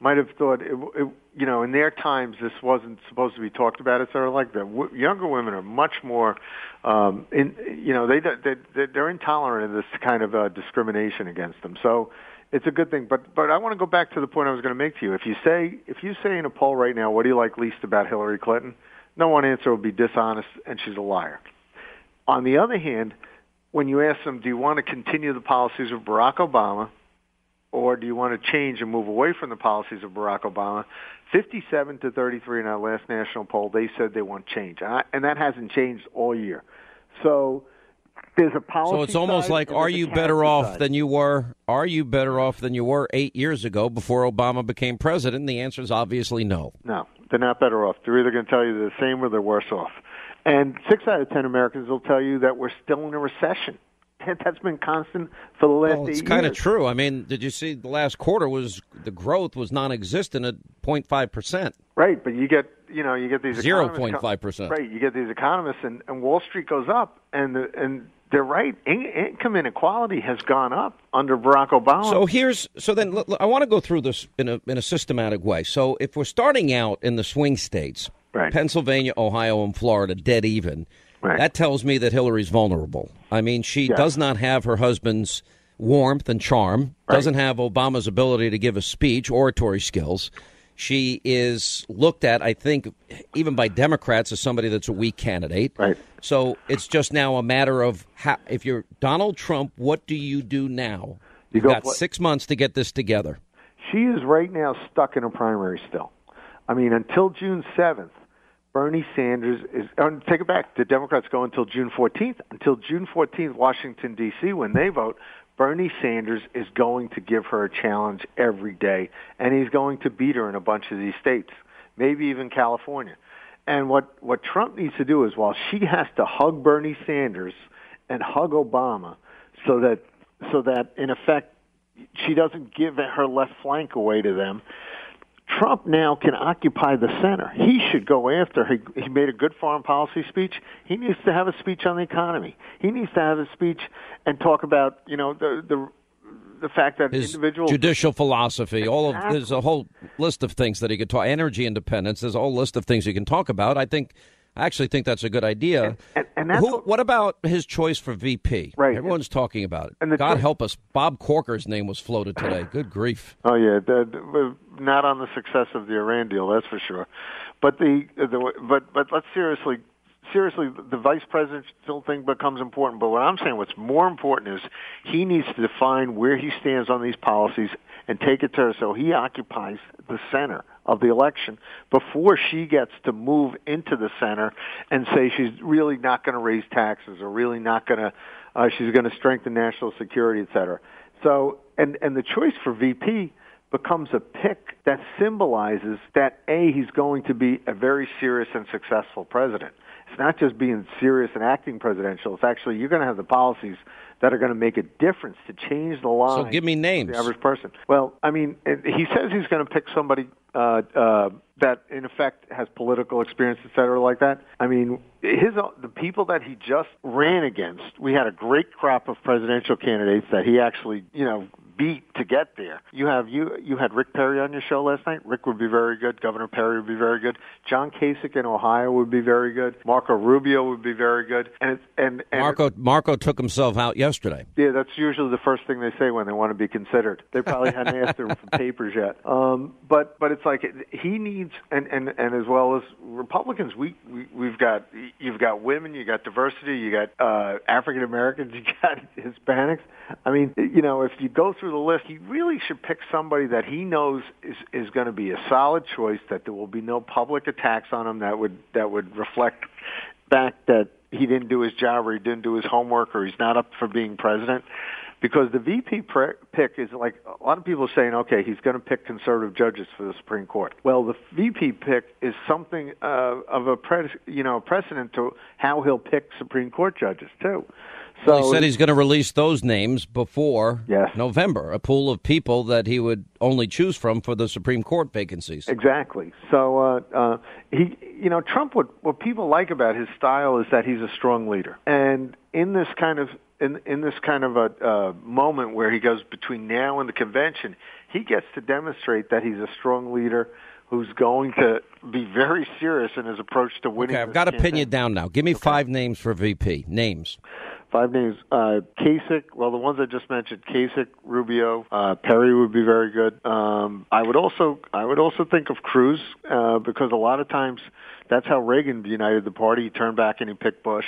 might have thought, it, it, you know, in their times this wasn't supposed to be talked about, It's sort of like that. W- younger women are much more, um, in, you know, they, they they're intolerant of this kind of uh, discrimination against them. So it's a good thing. But but I want to go back to the point I was going to make to you. If you say if you say in a poll right now, what do you like least about Hillary Clinton? No one answer will be dishonest and she's a liar. On the other hand, when you ask them, do you want to continue the policies of Barack Obama? Or do you want to change and move away from the policies of Barack Obama? 57 to 33 in our last national poll, they said they want change, and, I, and that hasn't changed all year. So there's a policy. So it's almost like, are you better off side. than you were? Are you better off than you were eight years ago before Obama became president? The answer is obviously no. No, they're not better off. They're either going to tell you they're the same or they're worse off. And six out of ten Americans will tell you that we're still in a recession. (laughs) that's been constant for the last well, it's kind of true. I mean, did you see the last quarter was the growth was non-existent at 0.5 percent. Right, but you get you know you get these zero economists point five percent. Right, you get these economists, and, and Wall Street goes up, and the, and they're right. In, income inequality has gone up under Barack Obama. So here's so then l- l- I want to go through this in a in a systematic way. So if we're starting out in the swing states, Right. Pennsylvania, Ohio, and Florida, dead even. Right. That tells me that Hillary's vulnerable. I mean, she Yes. does not have her husband's warmth and charm. Doesn't have Obama's ability to give a speech, oratory skills. She is looked at, I think, even by Democrats as somebody that's a weak candidate. Right. So it's just now a matter of how, if you're Donald Trump, what do you do now? You You've go got pl- six months to get this together. she is right now stuck in a primary still. I mean, until June seventh, Bernie Sanders is. Um, take it back. The Democrats go until June fourteenth. Until June fourteenth, Washington D.C. When they vote, Bernie Sanders is going to give her a challenge every day, and he's going to beat her in a bunch of these states, maybe even California. And what what Trump needs to do is, while she has to hug Bernie Sanders and hug Obama, so that so that in effect she doesn't give her left flank away to them. Trump now can occupy the center. He should go after. He, he made a good foreign policy speech. He needs to have a speech on the economy. He needs to have a speech and talk about you know the the the fact that His individuals judicial philosophy, all of there's a whole list of things that he could talk. Energy independence. There's a whole list of things he can talk about. I think, I actually think that's a good idea. And, and that's Who, what about his choice for VP? Right. Everyone's talking about it. And the God choice- help us. Bob Corker's name was floated today. Good grief. Oh yeah, the, not on the success of the Iran deal, that's for sure. But the, the but but let's seriously seriously, the vice presidential thing becomes important. But what I'm saying, what's more important is he needs to define where he stands on these policies and take it to her so he occupies the center of the election before she gets to move into the center and say she's really not going to raise taxes or really not going to uh, she's going to strengthen national security, et cetera. So, and and the choice for VP becomes a pick that symbolizes that a he's going to be a very serious and successful president. It's not just being serious and acting presidential. It's actually you're going to have the policies that are going to make a difference to change the line. So give me names. The average person. Well, I mean, he says he's going to pick somebody uh, uh, that, in effect, has political experience, et cetera, like that. I mean, his the people that he just ran against. We had a great crop of presidential candidates that he actually, you know, beat to get there. You have you you had Rick Perry on your show last night. Rick would be very good. Governor Perry would be very good. John Kasich in Ohio would be very good. Marco Rubio would be very good. And it's, and, and Marco Marco took himself out yesterday. Yeah, that's usually the first thing they say when they want to be considered. They probably hadn't asked him for (laughs) papers yet. Um, but but it's like he needs and and and as well as Republicans, we, we we've got you've got women, you got diversity, you got uh, African Americans, (laughs) you got Hispanics. I mean, you know, if you go through through the list, he really should pick somebody that he knows is is going to be a solid choice. That there will be no public attacks on him that would that would reflect back that he didn't do his job or he didn't do his homework or he's not up for being president. Because the VP pre- pick is like a lot of people saying, okay, he's going to pick conservative judges for the Supreme Court. Well, the VP pick is something uh, of a pre- you know precedent to how he'll pick Supreme Court judges too. So well, he said he's going to release those names before yes. November, a pool of people that he would only choose from for the Supreme Court vacancies. Exactly. So uh, uh, he, you know, Trump. What what people like about his style is that he's a strong leader, and in this kind of in in this kind of a uh, moment where he goes between now and the convention, he gets to demonstrate that he's a strong leader who's going to be very serious in his approach to winning. Okay, I've got to pin you down now. Give me okay. five names for VP. Names. Five names. Uh, Kasich, well, the ones I just mentioned, Kasich, Rubio, uh, Perry would be very good. Um, I would also, I would also think of Cruz uh, because a lot of times that's how Reagan united the party. He turned back and he picked Bush.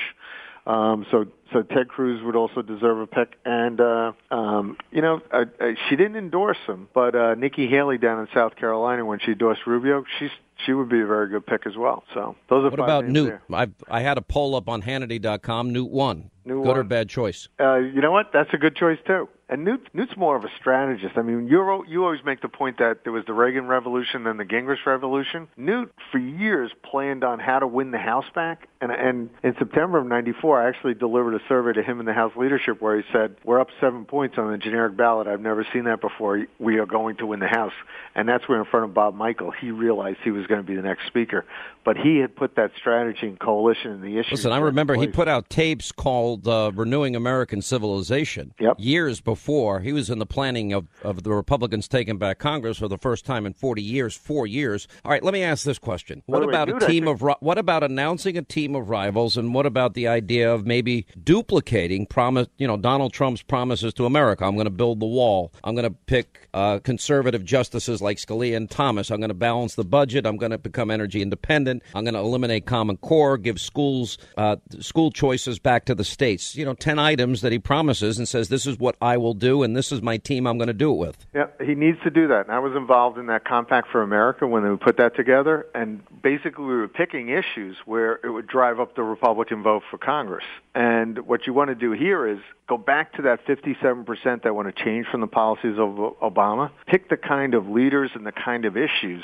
Um, so, so Ted Cruz would also deserve a pick. And, uh, um, you know, uh, uh, she didn't endorse him, but, uh, Nikki Haley down in South Carolina, when she endorsed Rubio, she's, she would be a very good pick as well. So those are what about Newt? I I had a poll up on Hannity.com. Newt won. Newt good won. or bad choice? Uh, you know what? That's a good choice too. And Newt, Newt's more of a strategist. I mean, you you always make the point that there was the Reagan Revolution and the Gingrich Revolution. Newt, for years, planned on how to win the House back. And, and in September of '94, I actually delivered a survey to him and the House leadership where he said, "We're up seven points on the generic ballot. I've never seen that before. We are going to win the House." And that's where, in front of Bob Michel, he realized he was going to be the next speaker. But he had put that strategy and coalition and the issue. Listen, I remember he put out tapes called uh, "Renewing American Civilization" yep. years before before. He was in the planning of, of the Republicans taking back Congress for the first time in 40 years, four years. All right, let me ask this question. What about a team of what about announcing a team of rivals and what about the idea of maybe duplicating promise, you know, Donald Trump's promises to America? I'm going to build the wall. I'm going to pick uh, conservative justices like Scalia and Thomas. I'm going to balance the budget. I'm going to become energy independent. I'm going to eliminate Common Core, give schools uh, school choices back to the states. You know, 10 items that he promises and says this is what I will do, and this is my team I'm going to do it with. Yeah, he needs to do that. And I was involved in that Compact for America when they put that together, and basically we were picking issues where it would drive up the Republican vote for Congress. And what you want to do here is go back to that 57% that want to change from the policies of Obama, pick the kind of leaders and the kind of issues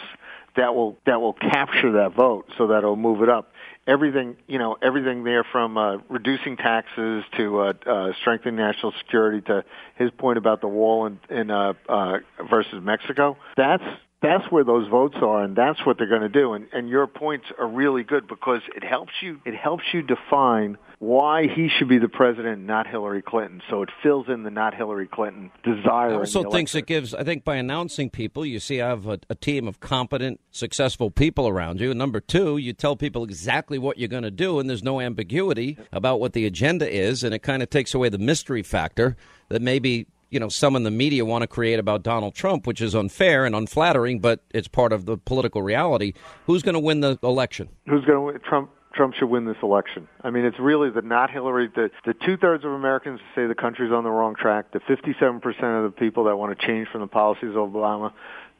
that will that will capture that vote so that it'll move it up everything you know everything there from uh, reducing taxes to uh, uh, strengthening national security to his point about the wall in, in uh, uh, versus Mexico. That's that's where those votes are, and that's what they're going to do. And, and your points are really good because it helps you. It helps you define why he should be the president, not Hillary Clinton. So it fills in the not Hillary Clinton desire. I also think it gives. I think by announcing people, you see, I have a, a team of competent, successful people around you. And number two, you tell people exactly what you're going to do, and there's no ambiguity about what the agenda is, and it kind of takes away the mystery factor that maybe you know some in the media want to create about Donald Trump, which is unfair and unflattering, but it's part of the political reality. Who's going to win the election? Who's going to win? Trump? Trump should win this election. I mean, it's really the not Hillary, the, the two thirds of Americans say the country's on the wrong track, the 57% of the people that want to change from the policies of Obama.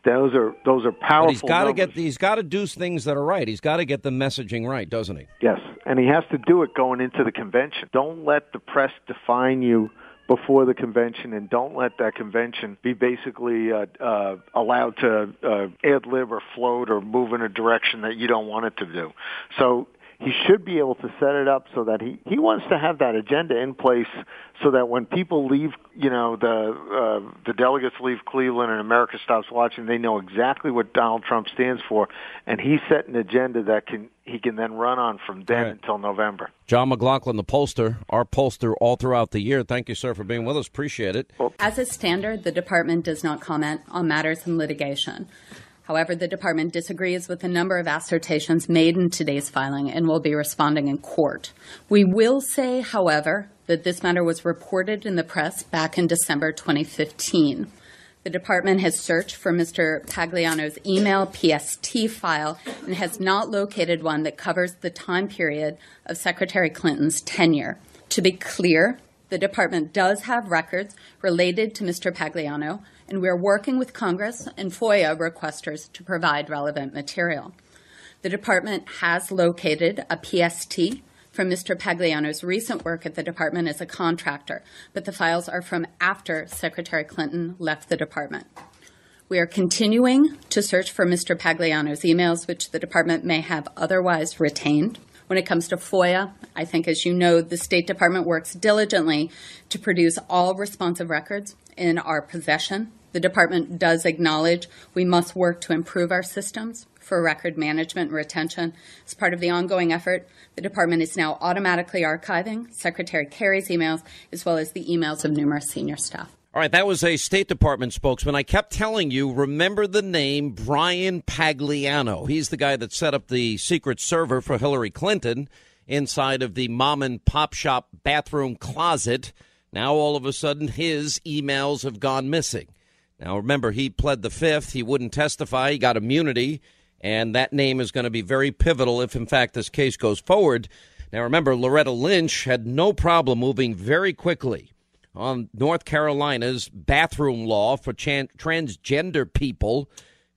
Those are those are powerful. But he's got to get he's got to do things that are right. He's got to get the messaging right, doesn't he? Yes, and he has to do it going into the convention. Don't let the press define you before the convention, and don't let that convention be basically uh, uh, allowed to uh, ad lib or float or move in a direction that you don't want it to do. So he should be able to set it up so that he he wants to have that agenda in place so that when people leave, you know, the uh, the delegates leave Cleveland and America stops watching, they know exactly what Donald Trump stands for, and he set an agenda that can he can then run on from then right. until November. John McLaughlin, the pollster, our pollster all throughout the year. Thank you, sir, for being with us. Appreciate it. As a standard, the department does not comment on matters in litigation. However, the department disagrees with a number of assertions made in today's filing and will be responding in court. We will say, however, that this matter was reported in the press back in December 2015. The department has searched for Mr. Pagliano's email PST file and has not located one that covers the time period of Secretary Clinton's tenure. To be clear, the department does have records related to Mr. Pagliano, and we are working with Congress and FOIA requesters to provide relevant material. The department has located a PST from Mr. Pagliano's recent work at the department as a contractor, but the files are from after Secretary Clinton left the department. We are continuing to search for Mr. Pagliano's emails, which the department may have otherwise retained. When it comes to FOIA, I think, as you know, the State Department works diligently to produce all responsive records in our possession. The department does acknowledge we must work to improve our systems for record management and retention. As part of the ongoing effort, the department is now automatically archiving Secretary Kerry's emails as well as the emails of numerous senior staff. All right, that was a State Department spokesman. I kept telling you, remember the name Bryan Pagliano. He's the guy that set up the secret server for Hillary Clinton inside of the mom and pop shop bathroom closet. Now, all of a sudden, his emails have gone missing. Now, remember, he pled the fifth. He wouldn't testify. He got immunity. And that name is going to be very pivotal if, in fact, this case goes forward. Now, remember, Loretta Lynch had no problem moving very quickly on North Carolina's bathroom law for transgender people.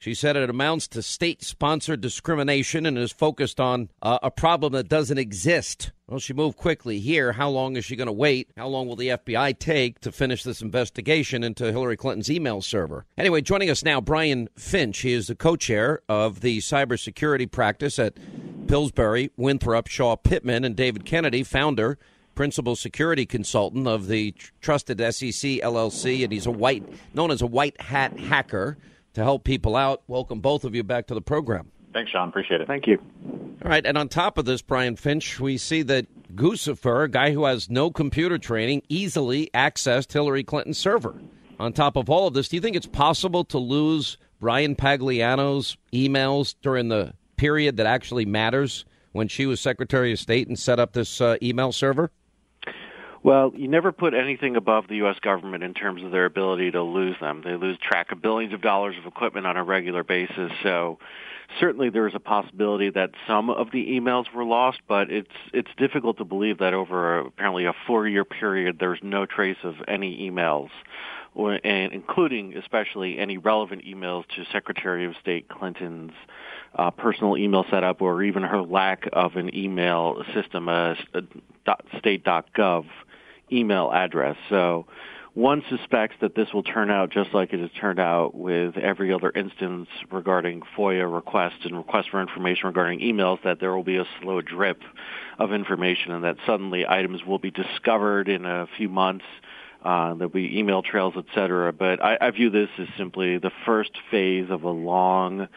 She said it amounts to state sponsored discrimination and is focused on uh, a problem that doesn't exist. Well, she moved quickly here. How long is she going to wait? How long will the FBI take to finish this investigation into Hillary Clinton's email server? Anyway, joining us now, Brian Finch. He is the co chair of the cybersecurity practice at Pillsbury, Winthrop, Shaw Pittman, and David Kennedy, founder principal security consultant of the TrustedSec LLC, and he's a white, known as a white hat hacker to help people out. Welcome both of you back to the program. Thanks, Sean. Appreciate it. Thank you. All right, and on top of this, Brian Finch, we see that Guccifer, a guy who has no computer training, easily accessed Hillary Clinton's server. On top of all of this, do you think it's possible to lose Bryan Pagliano's emails during the period that actually matters when she was Secretary of State and set up this uh, email server? Well, you never put anything above the U.S. government in terms of their ability to lose them. They lose track of billions of dollars of equipment on a regular basis. So certainly there is a possibility that some of the emails were lost, but it's it's difficult to believe that over a, apparently a four-year period there's no trace of any emails, or, and including especially any relevant emails to Secretary of State Clinton's uh, personal email setup or even her lack of an email system, a, a state.gov email address. So one suspects that this will turn out just like it has turned out with every other instance regarding FOIA requests and requests for information regarding emails, that there will be a slow drip of information and that suddenly items will be discovered in a few months. Uh, there'll be email trails, et cetera. But I, I view this as simply the first phase of a long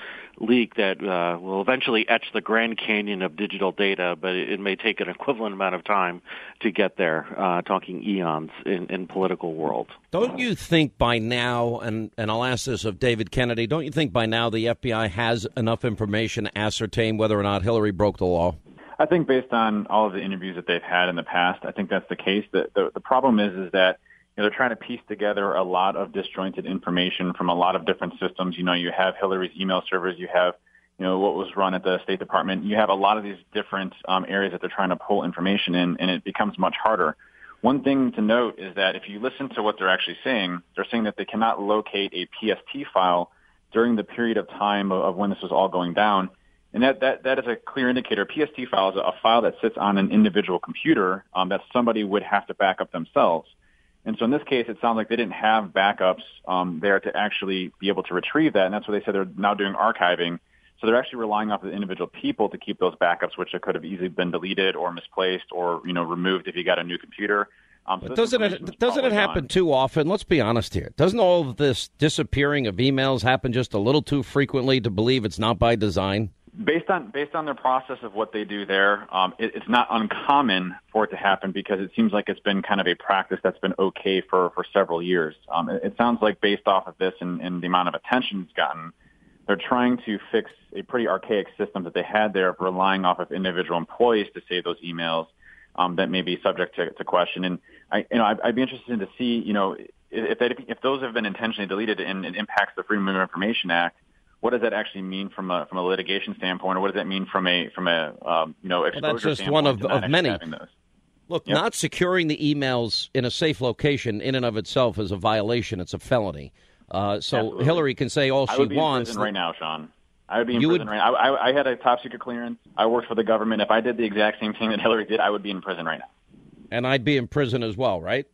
leak that uh, will eventually etch the Grand Canyon of digital data, but it, it may take an equivalent amount of time to get there, uh, talking eons in, in political world. Don't you think by now, and, and I'll ask this of David Kennedy, don't you think by now the FBI has enough information to ascertain whether or not Hillary broke the law? I think based on all of the interviews that they've had in the past, I think that's the case. The, the, the problem is, is that you know, they're trying to piece together a lot of disjointed information from a lot of different systems. You know, you have Hillary's email servers, you have you know, what was run at the State Department, you have a lot of these different um, areas that they're trying to pull information in, and it becomes much harder. One thing to note is that if you listen to what they're actually saying, they're saying that they cannot locate a PST file during the period of time of, of when this was all going down. And that, that, that is a clear indicator. PST file is a file that sits on an individual computer um, that somebody would have to back up themselves. And so in this case, it sounds like they didn't have backups um, there to actually be able to retrieve that. And that's why they said they're now doing archiving. So they're actually relying off the individual people to keep those backups, which could have easily been deleted or misplaced or you know removed if you got a new computer. Um, so doesn't it doesn't it happen too often? Let's be honest here. Doesn't all of this disappearing of emails happen just a little too frequently to believe it's not by design? Based on based on their process of what they do there, um, it, it's not uncommon for it to happen because it seems like it's been kind of a practice that's been okay for for several years. Um, it, it sounds like based off of this and, and the amount of attention it's gotten, they're trying to fix a pretty archaic system that they had there of relying off of individual employees to save those emails um, that may be subject to, to question. And I, you know, I'd, I'd be interested to see, you know, if that, if those have been intentionally deleted and it impacts the Freedom of Information Act, what does that actually mean from a from a litigation standpoint, or what does that mean from a from a um, you know exposure well, that's just one of, of many. Look, yep. not securing the emails in a safe location in and of itself is a violation. It's a felony. Uh, so Absolutely. Hillary can say all she wants. right now, Sean. I would be in you prison would... right now. I, I, I had a top secret clearance. I worked for the government. If I did the exact same thing that Hillary did, I would be in prison right now. And I'd be in prison as well, right?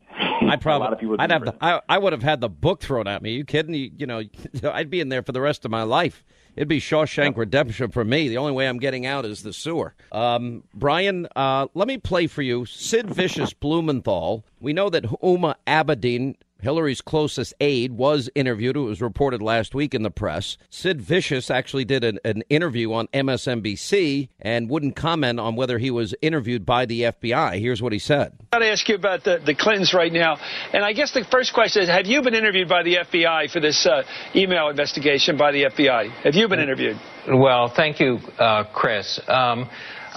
I probably, I'd have, the, I, I would have had the book thrown at me. Are you kidding? You, you know, (laughs) I'd be in there for the rest of my life. It'd be Shawshank. Redemption for me. The only way I'm getting out is the sewer. Um, Brian, uh, let me play for you Sid Vicious Blumenthal. We know that Huma Abedin Hillary's closest aide was interviewed. It was reported last week in the press. Sid Vicious actually did an, an, interview on MSNBC and wouldn't comment on whether he was interviewed by the FBI. Here's what he said. I got to ask you about the, the Clintons right now. And I guess the first question is Have you been interviewed by the FBI for this uh, email investigation by the FBI? Have you been interviewed? Well, thank you, uh, Chris. Um,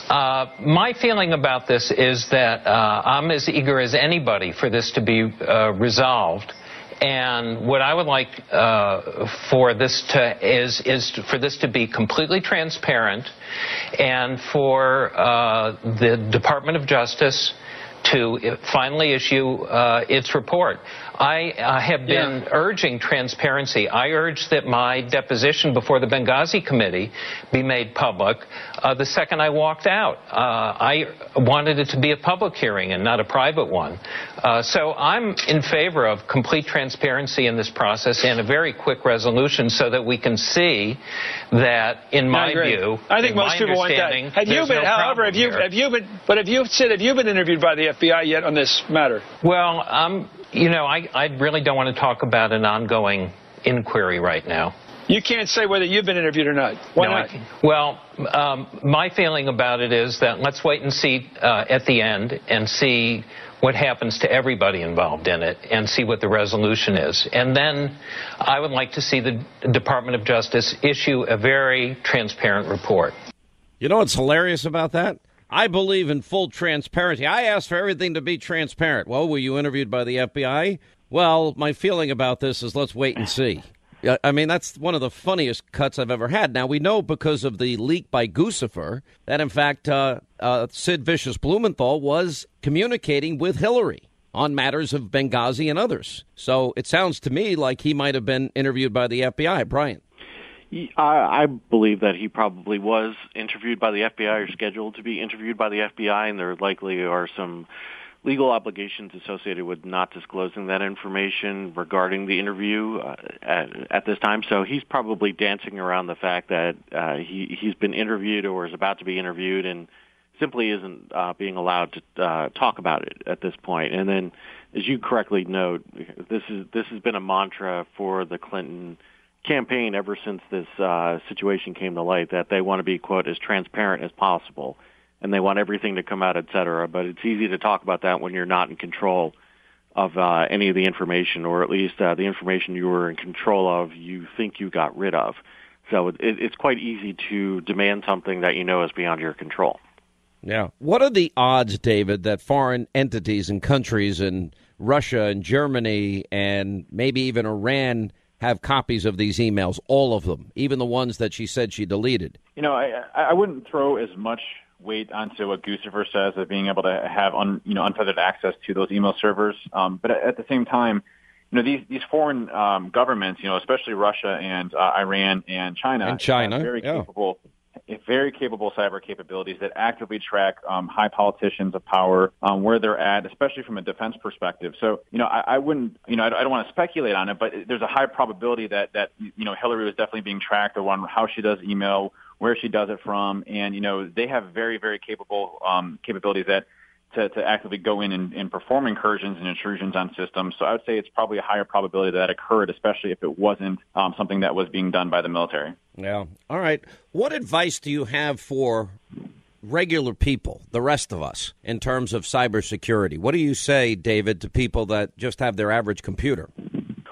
uh, my feeling about this is that uh, I'm as eager as anybody for this to be uh, resolved. And what I would like uh, for this to is is for this to be completely transparent, and for uh, the Department of Justice to finally issue its report. I uh, have been yeah. urging transparency. I urged that my deposition before the Benghazi committee be made public uh, the second I walked out. Uh, I wanted it to be a public hearing and not a private one. Uh, so I'm in favor of complete transparency in this process and a very quick resolution so that we can see that, in my view, I think most people want that. Have you been, no however, have you, have you been, but have you said, have you been interviewed by the FBI yet on this matter? Well, um, you know, I, I really don't want to talk about an ongoing inquiry right now. You can't say whether you've been interviewed or not. Why no, not? I, well, um, my feeling about it is that let's wait and see uh, at the end and see what happens to everybody involved in it and see what the resolution is. And then I would like to see the Department of Justice issue a very transparent report. You know what's hilarious about that? I believe in full transparency. I ask for everything to be transparent. Well, were you interviewed by the FBI? Well, my feeling about this is let's wait and see. (sighs) I mean, that's one of the funniest cuts I've ever had. Now, we know because of the leak by Guccifer that, in fact, uh, uh, Sid Vicious Blumenthal was communicating with Hillary on matters of Benghazi and others. So it sounds to me like he might have been interviewed by the FBI. Brian. I, I believe that he probably was interviewed by the FBI or scheduled to be interviewed by the FBI, and there likely are some legal obligations associated with not disclosing that information regarding the interview uh, at, at this time. So he's probably dancing around the fact that uh, he he's been interviewed or is about to be interviewed and simply isn't uh, being allowed to uh, talk about it at this point. And then, as you correctly note, this is this has been a mantra for the Clinton campaign ever since this uh, situation came to light that they want to be quote as transparent as possible and they want everything to come out, et cetera. But it's easy to talk about that when you're not in control of uh, any of the information, or at least uh, the information you were in control of, you think you got rid of. So it, it's quite easy to demand something that you know is beyond your control. Yeah. What are the odds, David, that foreign entities and countries in Russia and Germany and maybe even Iran have copies of these emails, all of them, even the ones that she said she deleted? You know, I, I wouldn't throw as much weight onto what Guccifer says of being able to have un, you know unfettered access to those email servers. Um, but at the same time, you know these these foreign um, governments, you know, especially Russia and uh, Iran and China, and China, very yeah. capable very capable cyber capabilities that actively track um, high politicians of power, um, where they're at, especially from a defense perspective. So, you know, I, I wouldn't, you know, I, I don't want to speculate on it, but there's a high probability that that you know Hillary was definitely being tracked on how she does email, where she does it from, and you know they have very very capable um, capabilities that to, to actively go in and, and perform incursions and intrusions on systems. So I would say it's probably a higher probability that, that occurred, especially if it wasn't um, something that was being done by the military. Yeah. All right. What advice do you have for regular people, the rest of us, in terms of cybersecurity? What do you say, David, to people that just have their average computer?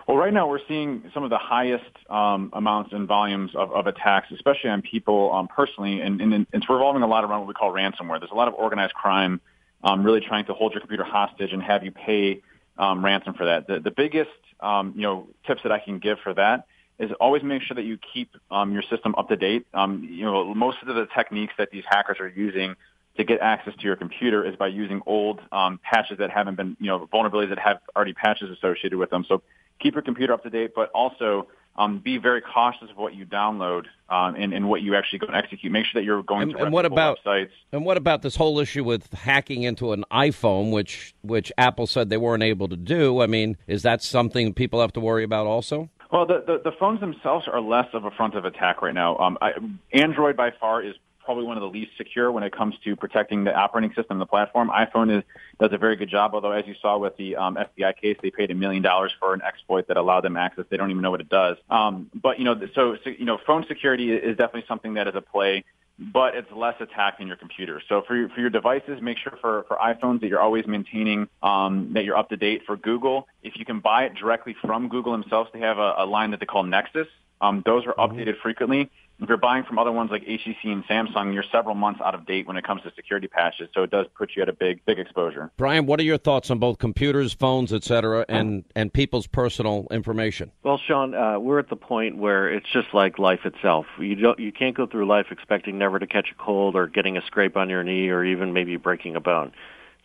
Well, right now we're seeing some of the highest um, amounts and volumes of, of, attacks, especially on people um, personally, and, and, it's revolving a lot around what we call ransomware. There's a lot of organized crime um, really trying to hold your computer hostage and have you pay um, ransom for that. The, the biggest um, you know tips that I can give for that is always make sure that you keep um, your system up to date. Um, you know, most of the techniques that these hackers are using to get access to your computer is by using old um, patches that haven't been, you know, vulnerabilities that have already patches associated with them. So keep your computer up to date, but also um, be very cautious of what you download um, and, and, what you actually go and execute. Make sure that you're going and, to and what about websites. And what about this whole issue with hacking into an iPhone, which which Apple said they weren't able to do? I mean, is that something people have to worry about also? Well, the, the, the phones themselves are less of a front of attack right now. Um, I, Android by far is probably one of the least secure when it comes to protecting the operating system, the platform. iPhone is, does a very good job, although as you saw with the um, FBI case, they paid a million dollars for an exploit that allowed them access. They don't even know what it does. Um, but you know, so, so you know, phone security is definitely something that is a play but it's less attacked in your computer. So for your, for your devices, make sure for, for iPhones that you're always maintaining um, that you're up to date. For Google, if you can buy it directly from Google themselves, they have a, a line that they call Nexus. Um, those are mm-hmm. updated frequently. If you're buying from other ones like HTC and Samsung, you're several months out of date when it comes to security patches. So it does put you at a big, big exposure. Brian, what are your thoughts on both computers, phones, et cetera, and, and people's personal information? Well, Sean, uh, we're at the point where it's just like life itself. You don't, you can't go through life expecting never to catch a cold or getting a scrape on your knee or even maybe breaking a bone.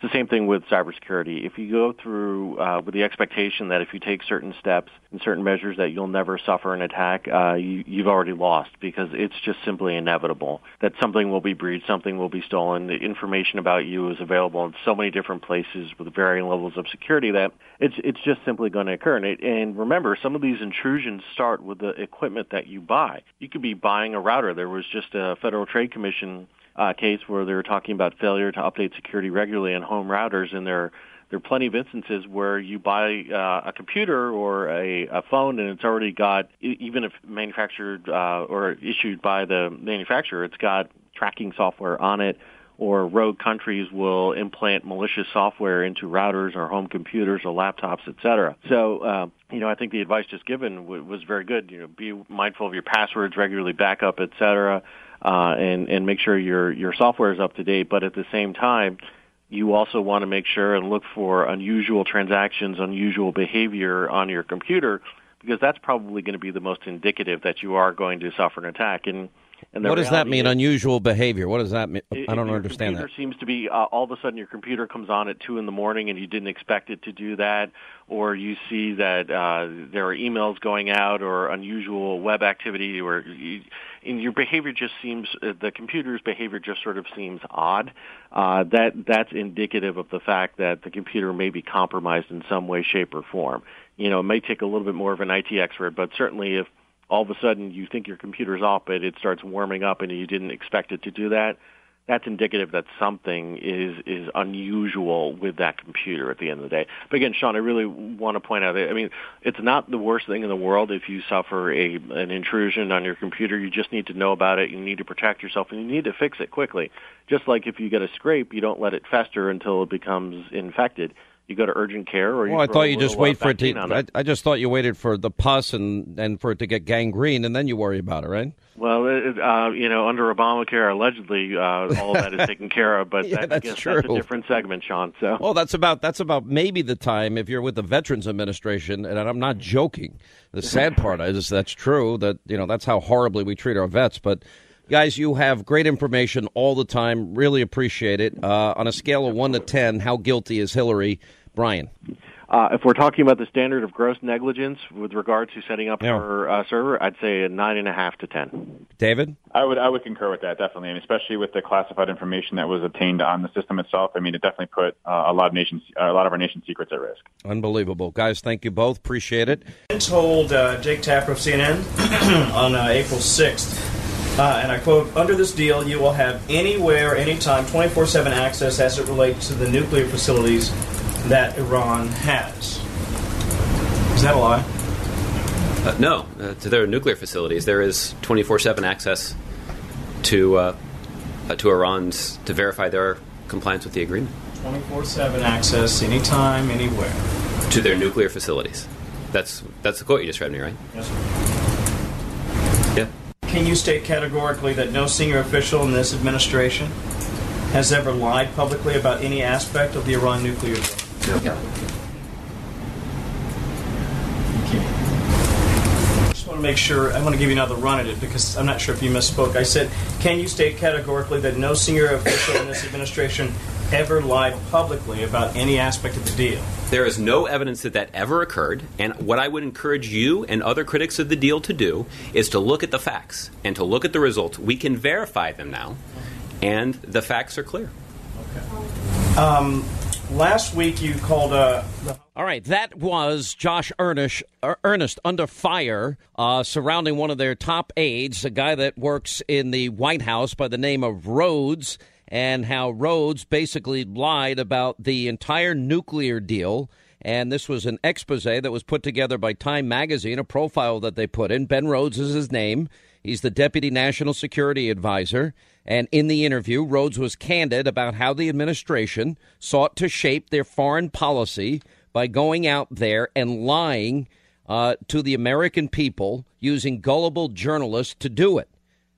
It's the same thing with cybersecurity. If you go through uh, with the expectation that if you take certain steps and certain measures that you'll never suffer an attack, uh, you, you've already lost because it's just simply inevitable that something will be breached, something will be stolen. The information about you is available in so many different places with varying levels of security that it's it's just simply going to occur. And, it, and remember, some of these intrusions start with the equipment that you buy. You could be buying a router. There was just a Federal Trade Commission uh, case where they were talking about failure to update security regularly on home routers, and there there are plenty of instances where you buy uh, a computer or a, a phone and it's already got, even if manufactured uh, or issued by the manufacturer, it's got tracking software on it. Or rogue countries will implant malicious software into routers or home computers or laptops, et cetera. So, uh, you know, I think the advice just given w- was very good. You know, be mindful of your passwords, regularly backup, et cetera uh, and and make sure your your software is up to date. But at the same time, you also want to make sure and look for unusual transactions, unusual behavior on your computer, because that's probably going to be the most indicative that you are going to suffer an attack. And and what does that mean? Is, unusual behavior. What does that mean? I don't understand that. Seems to be uh, all of a sudden your computer comes on at two in the morning and you didn't expect it to do that, or you see that uh, there are emails going out or unusual web activity, or you, and your behavior just seems uh, the computer's behavior just sort of seems odd. Uh, that that's indicative of the fact that the computer may be compromised in some way, shape, or form. You know, it may take a little bit more of an IT expert, but certainly if all of a sudden you think your computer's off, but it starts warming up and you didn't expect it to do that, that's indicative that something is is unusual with that computer at the end of the day. But again, Sean, I really want to point out I mean, it's not the worst thing in the world if you suffer a an intrusion on your computer. You just need to know about it. You need to protect yourself, and you need to fix it quickly. Just like if you get a scrape, you don't let it fester until it becomes infected you go to urgent care or well, I thought you just wait for it to. I, I, just thought you waited for the pus and and for it to get gangrene, and then you worry about it, right? Well, uh, you know, under Obamacare, allegedly, uh, all of that is taken care of. But (laughs) Yeah, that, I that's true. that's a different segment, Sean. So. Well, that's about that's about maybe the time if you're with the Veterans Administration, and I'm not joking. The (laughs) sad part is that's true that you know that's how horribly we treat our vets. But guys, you have great information all the time. Really appreciate it. Uh, on a scale of one to ten, how guilty is Hillary? Brian. Uh, if we're talking about the standard of gross negligence with regard to setting up her uh, server, I'd say a nine and a half to ten. David, I would I would concur with that definitely, I mean, especially with the classified information that was obtained on the system itself. I mean, it definitely put uh, a lot of nations uh, a lot of our nation's secrets at risk. Unbelievable, guys. Thank you both. Appreciate it. told uh, Jake Tapper of CNN (clears throat) on uh, April 6th, uh, and I quote, Under this deal, you will have anywhere, anytime, 24 7 access as it relates to the nuclear facilities that Iran has. Is that a lie? Uh, no, uh, to their nuclear facilities, there is 24/7 access to uh, uh, to Iran's to verify their compliance with the agreement 24 7 access, anytime, anywhere. to their nuclear facilities. That's that's the quote you just read me, right? Yes, Yeah. Can you state categorically that no senior official in this administration has ever lied publicly about any aspect of the Iran nuclear deal? No. I just want to make sure, I want to give you another run at it because I'm not sure if you misspoke. I said, can you state categorically that no senior official in this administration ever lied publicly about any aspect of the deal? There is no evidence that that ever occurred, and what I would encourage you and other critics of the deal to do is to look at the facts and to look at the results. We can verify them now, and the facts are clear. Um, last week you called uh, the All right, that was Josh Earnest, Er- Earnest under fire uh, surrounding one of their top aides, a guy that works in the White House by the name of Rhodes, and how Rhodes basically lied about the entire nuclear deal. And this was an expose that was put together by Time Magazine, a profile that they put in. Ben Rhodes is his name. He's the Deputy National Security Advisor. And in the interview, Rhodes was candid about how the administration sought to shape their foreign policy by going out there and lying uh, to the American people using gullible journalists to do it.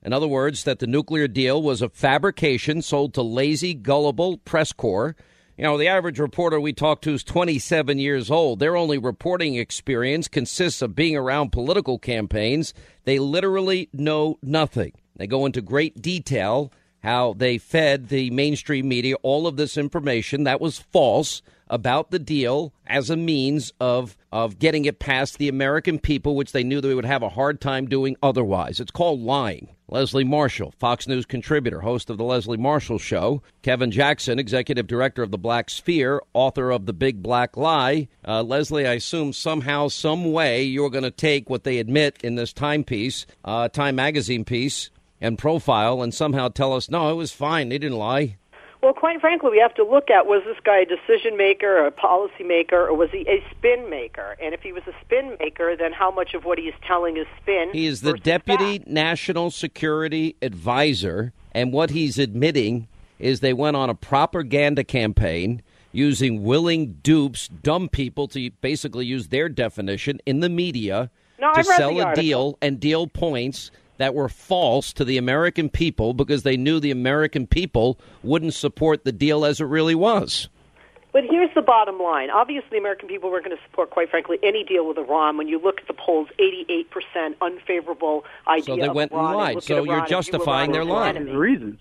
In other words, that the nuclear deal was a fabrication sold to lazy, gullible press corps. You know, the average reporter we talk to is 27 years old. Their only reporting experience consists of being around political campaigns. They literally know nothing. They go into great detail how they fed the mainstream media all of this information that was false about the deal as a means of of getting it past the American people, which they knew they would have a hard time doing otherwise. It's called lying. Leslie Marshall, Fox News contributor, host of the Leslie Marshall Show. Kevin Jackson, executive director of the Black Sphere, author of The Big Black Lie. Uh, Leslie, I assume somehow, some way, you're going to take what they admit in this timepiece, uh, Time Magazine piece, and profile, and somehow tell us, no, it was fine. They didn't lie. Well, quite frankly, we have to look at was this guy a decision maker, a policy maker, or was he a spin maker? And if he was a spin maker, then how much of what he is telling is spin? He is the deputy fact? national security advisor, and what he's admitting is they went on a propaganda campaign using willing dupes, dumb people to basically use their definition in the media No, to sell a deal and deal points that were false to the American people because they knew the American people wouldn't support the deal as it really was. But here's the bottom line. Obviously, the American people weren't going to support, quite frankly, any deal with Iran. When you look at the polls, 88% unfavorable idea So they of went and lied. look So at you're Iran as you justifying their as lie. an enemy. reasons.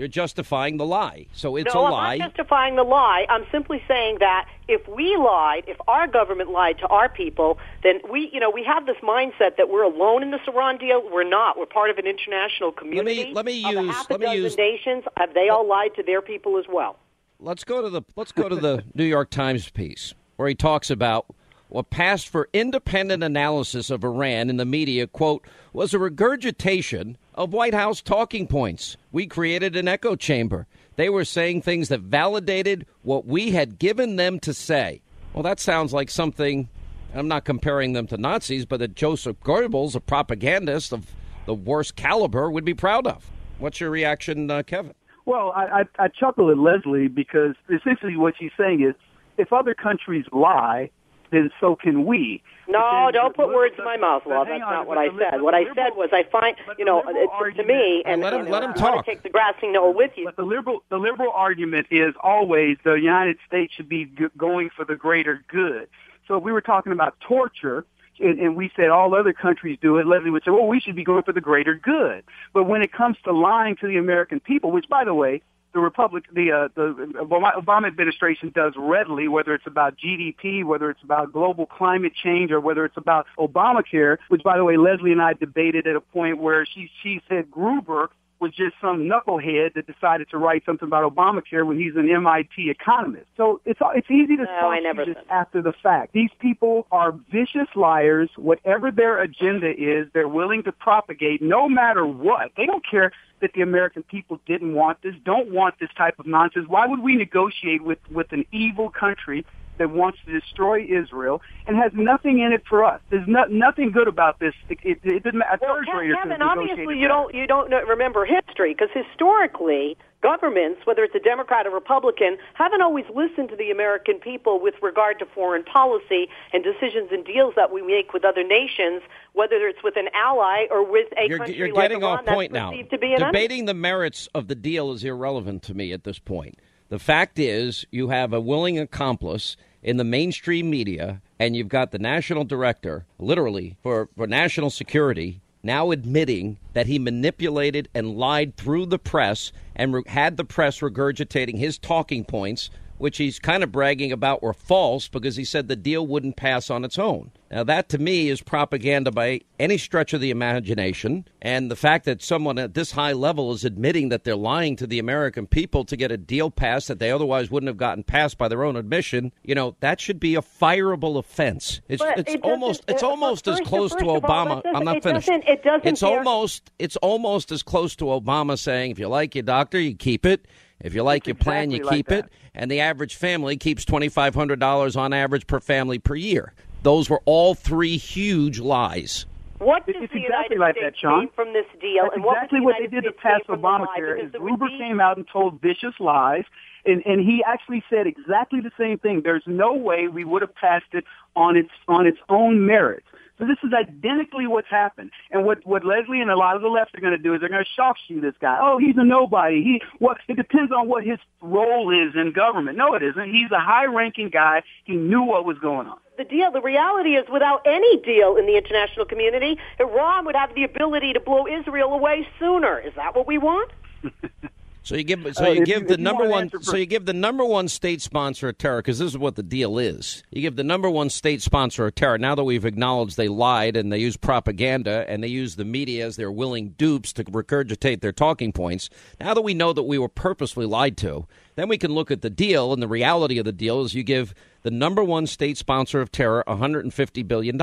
You're justifying the lie. So it's no, a I'm lie. not justifying the lie. I'm simply saying that if we lied, if our government lied to our people, then we, you know, we have this mindset that we're alone in this Iran deal. We're not. We're part of an international community. let me of a use- half a let me dozen use- nations. Have they all lied to their people as well? let's go to the let's go to the (laughs) New York Times piece where he talks about what passed for independent analysis of Iran in the media quote was a regurgitation of White House talking points. We created an echo chamber. They were saying things that validated what we had given them to say. Well, that sounds like something I'm not comparing them to Nazis, but that Joseph Goebbels, a propagandist of the worst caliber, would be proud of. What's your reaction, uh, Kevin? Well, I, I, I chuckle at Leslie because essentially what she's saying is if other countries lie, then so can we. No, don't put words in my mouth, Law. That's on, not what I said. liberal- What I said was I find, you know, it's to me, and Let him- you let him I talk. take the grassy knoll with you. But the liberal, the liberal argument is always the United States should be going for the greater good. So if we were talking about torture, and, and we said all other countries do it, Leslie would say, well, we should be going for the greater good. But when it comes to lying to the American people, which, by the way, the Republic, the uh, the Obama administration does readily, whether it's about GDP, whether it's about global climate change, or whether it's about Obamacare, which, by the way, Leslie and I debated at a point where she she said Gruber was just some knucklehead that decided to write something about Obamacare when he's an MIT economist. So it's it's easy to No, talk I never to this said after the fact. These people are vicious liars. Whatever their agenda is, they're willing to propagate no matter what. They don't care that the American people didn't want this, don't want this type of nonsense. Why would we negotiate with, with an evil country that wants to destroy Israel and has nothing in it for us? There's no, nothing good about this. It, it, it didn't matter. Well, third Kevin, obviously you don't you don't know, remember history because historically governments, whether it's a Democrat or Republican, haven't always listened to the American people with regard to foreign policy and decisions and deals that we make with other nations, whether it's with an ally or with a You're, country you're like getting Iran off point now. perceived to be an enemy. Debating the merits of the deal is irrelevant to me at this point. The fact is, you have a willing accomplice in the mainstream media, and you've got the national director, literally, for, for national security, now admitting that he manipulated and lied through the press and re- had the press regurgitating his talking points, which he's kind of bragging about were false because he said the deal wouldn't pass on its own. Now, that to me is propaganda by any stretch of the imagination. And the fact that someone at this high level is admitting that they're lying to the American people to get a deal passed that they otherwise wouldn't have gotten passed by their own admission, you know, that should be a fireable offense. It's, it's it almost it's uh, almost as close to first of all, Obama. I'm not it finished. doesn't- it doesn't it's almost it's almost as close to Obama saying, if you like your doctor, you keep it. If you like your plan, you keep like it. And the average family keeps twenty five hundred dollars on average per family per year. Those were all three huge lies. What does It's the exactly United like States that, Sean. gain from this deal? That's and what exactly would what they United did to pass gain from the lie? Obamacare. Is it would Gruber be- came out and told vicious lies, and and he actually said exactly the same thing. There's no way we would have passed it on its on its own merits. So this is identically what's happened. And what what Leslie and a lot of the left are going to do is they're going to shock shoe this guy. Oh, he's a nobody. He what? It depends on what his role is in government. No, it isn't. He's a high-ranking guy. He knew what was going on. the deal. The reality is, without any deal in the international community, Iran would have the ability to blow Israel away sooner. Is that what we want? (laughs) So you give so Uh, you if give you- the number one answer so you give the number one state sponsor of terror because this is what the deal is. You give the number one state sponsor of terror. Now that we've acknowledged they lied and they use propaganda and they use the media as their willing dupes to regurgitate their talking points. Now that we know that we were purposely lied to, then we can look at the deal and the reality of the deal is you give the number one state sponsor of terror $150 billion.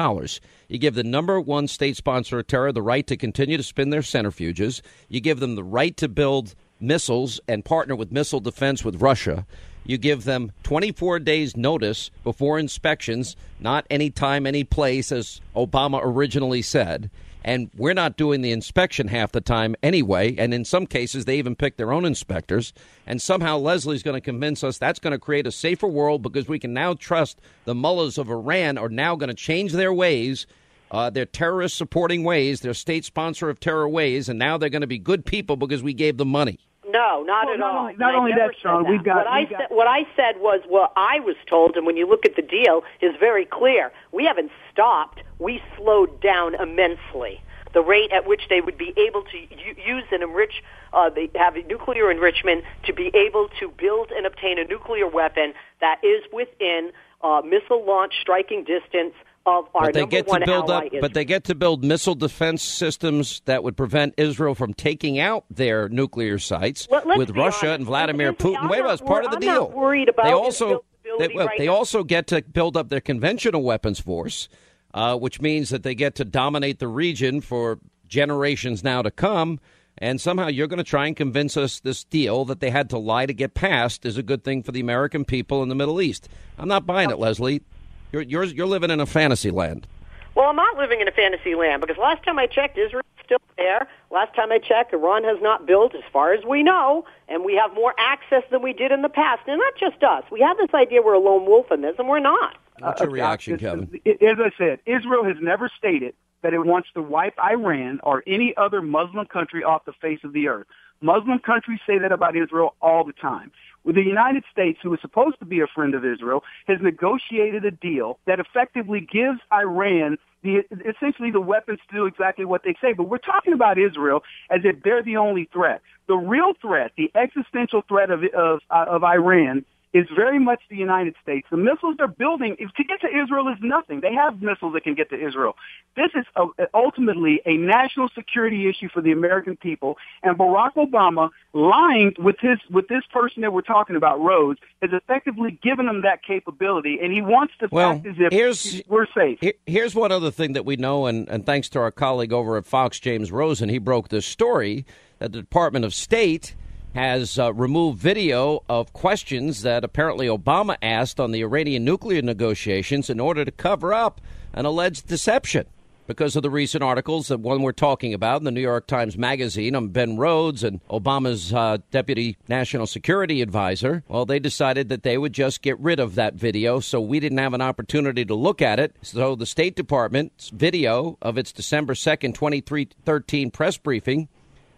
You give the number one state sponsor of terror the right to continue to spin their centrifuges. You give them the right to build missiles and partner with missile defense with Russia. You give them 24 days notice before inspections, not any time, any place, as Obama originally said. And we're not doing the inspection half the time anyway. And in some cases, they even pick their own inspectors. And somehow Leslie's going to convince us that's going to create a safer world because we can now trust the mullahs of Iran are now going to change their ways uh, their terrorist supporting ways, their state sponsor of terror ways, and now they're going to be good people because we gave them money. No, not Well, at not all. only- not I only that, Sean, we've got- what I we've got- said. What I said was what I was told, and when you look at the deal, is very clear. We haven't stopped. We slowed down immensely the rate at which they would be able to use and enrich, uh, they have nuclear enrichment to be able to build and obtain a nuclear weapon that is within uh, missile launch striking distance of our but they number get to one build ally, up, but they get to build missile defense systems that would prevent Israel from taking out their nuclear sites Let- with Russia honest. and Vladimir Putin. Wait, that's part of the deal. I'm not worried about they also they, well, right they also get to build up their conventional weapons force, uh, which means that they get to dominate the region for generations now to come. And somehow you're going to try and convince us this deal that they had to lie to get passed is a good thing for the American people in the Middle East. I'm not buying it, Leslie. You're you're, you're living in a fantasy land. Well, I'm not living in a fantasy land because last time I checked, Israel's still there. Last time I checked, Iran has not built, as far as we know, and we have more access than we did in the past. And not just us. We have this idea we're a lone wolf in this, and we're not. What's your uh, reaction, uh, Kevin? As I said, Israel has never stated that it wants to wipe Iran or any other Muslim country off the face of the earth. Muslim countries say that about Israel all the time. The United States, who is supposed to be a friend of Israel, has negotiated a deal that effectively gives Iran the essentially the weapons to do exactly what they say. But we're talking about Israel as if they're the only threat. The real threat, the existential threat of of, of Iran is very much the United States. The missiles they're building to get to Israel is nothing. They have missiles that can get to Israel. This is a, ultimately a national security issue for the American people. And Barack Obama, lying with his with this person that we're talking about, Rhodes, has effectively given them that capability, and he wants to well, act as if here's, we're safe. Here, here's one other thing that we know, and, and thanks to our colleague over at Fox, James Rosen, he broke this story that the Department of State has uh, removed video of questions that apparently Obama asked on the Iranian nuclear negotiations in order to cover up an alleged deception because of the recent articles that one we're talking about in the New York Times Magazine on Ben Rhodes and Obama's uh, deputy national security advisor. Well, they decided that they would just get rid of that video, so we didn't have an opportunity to look at it. So the State Department's video of its December 2nd, 2013 press briefing in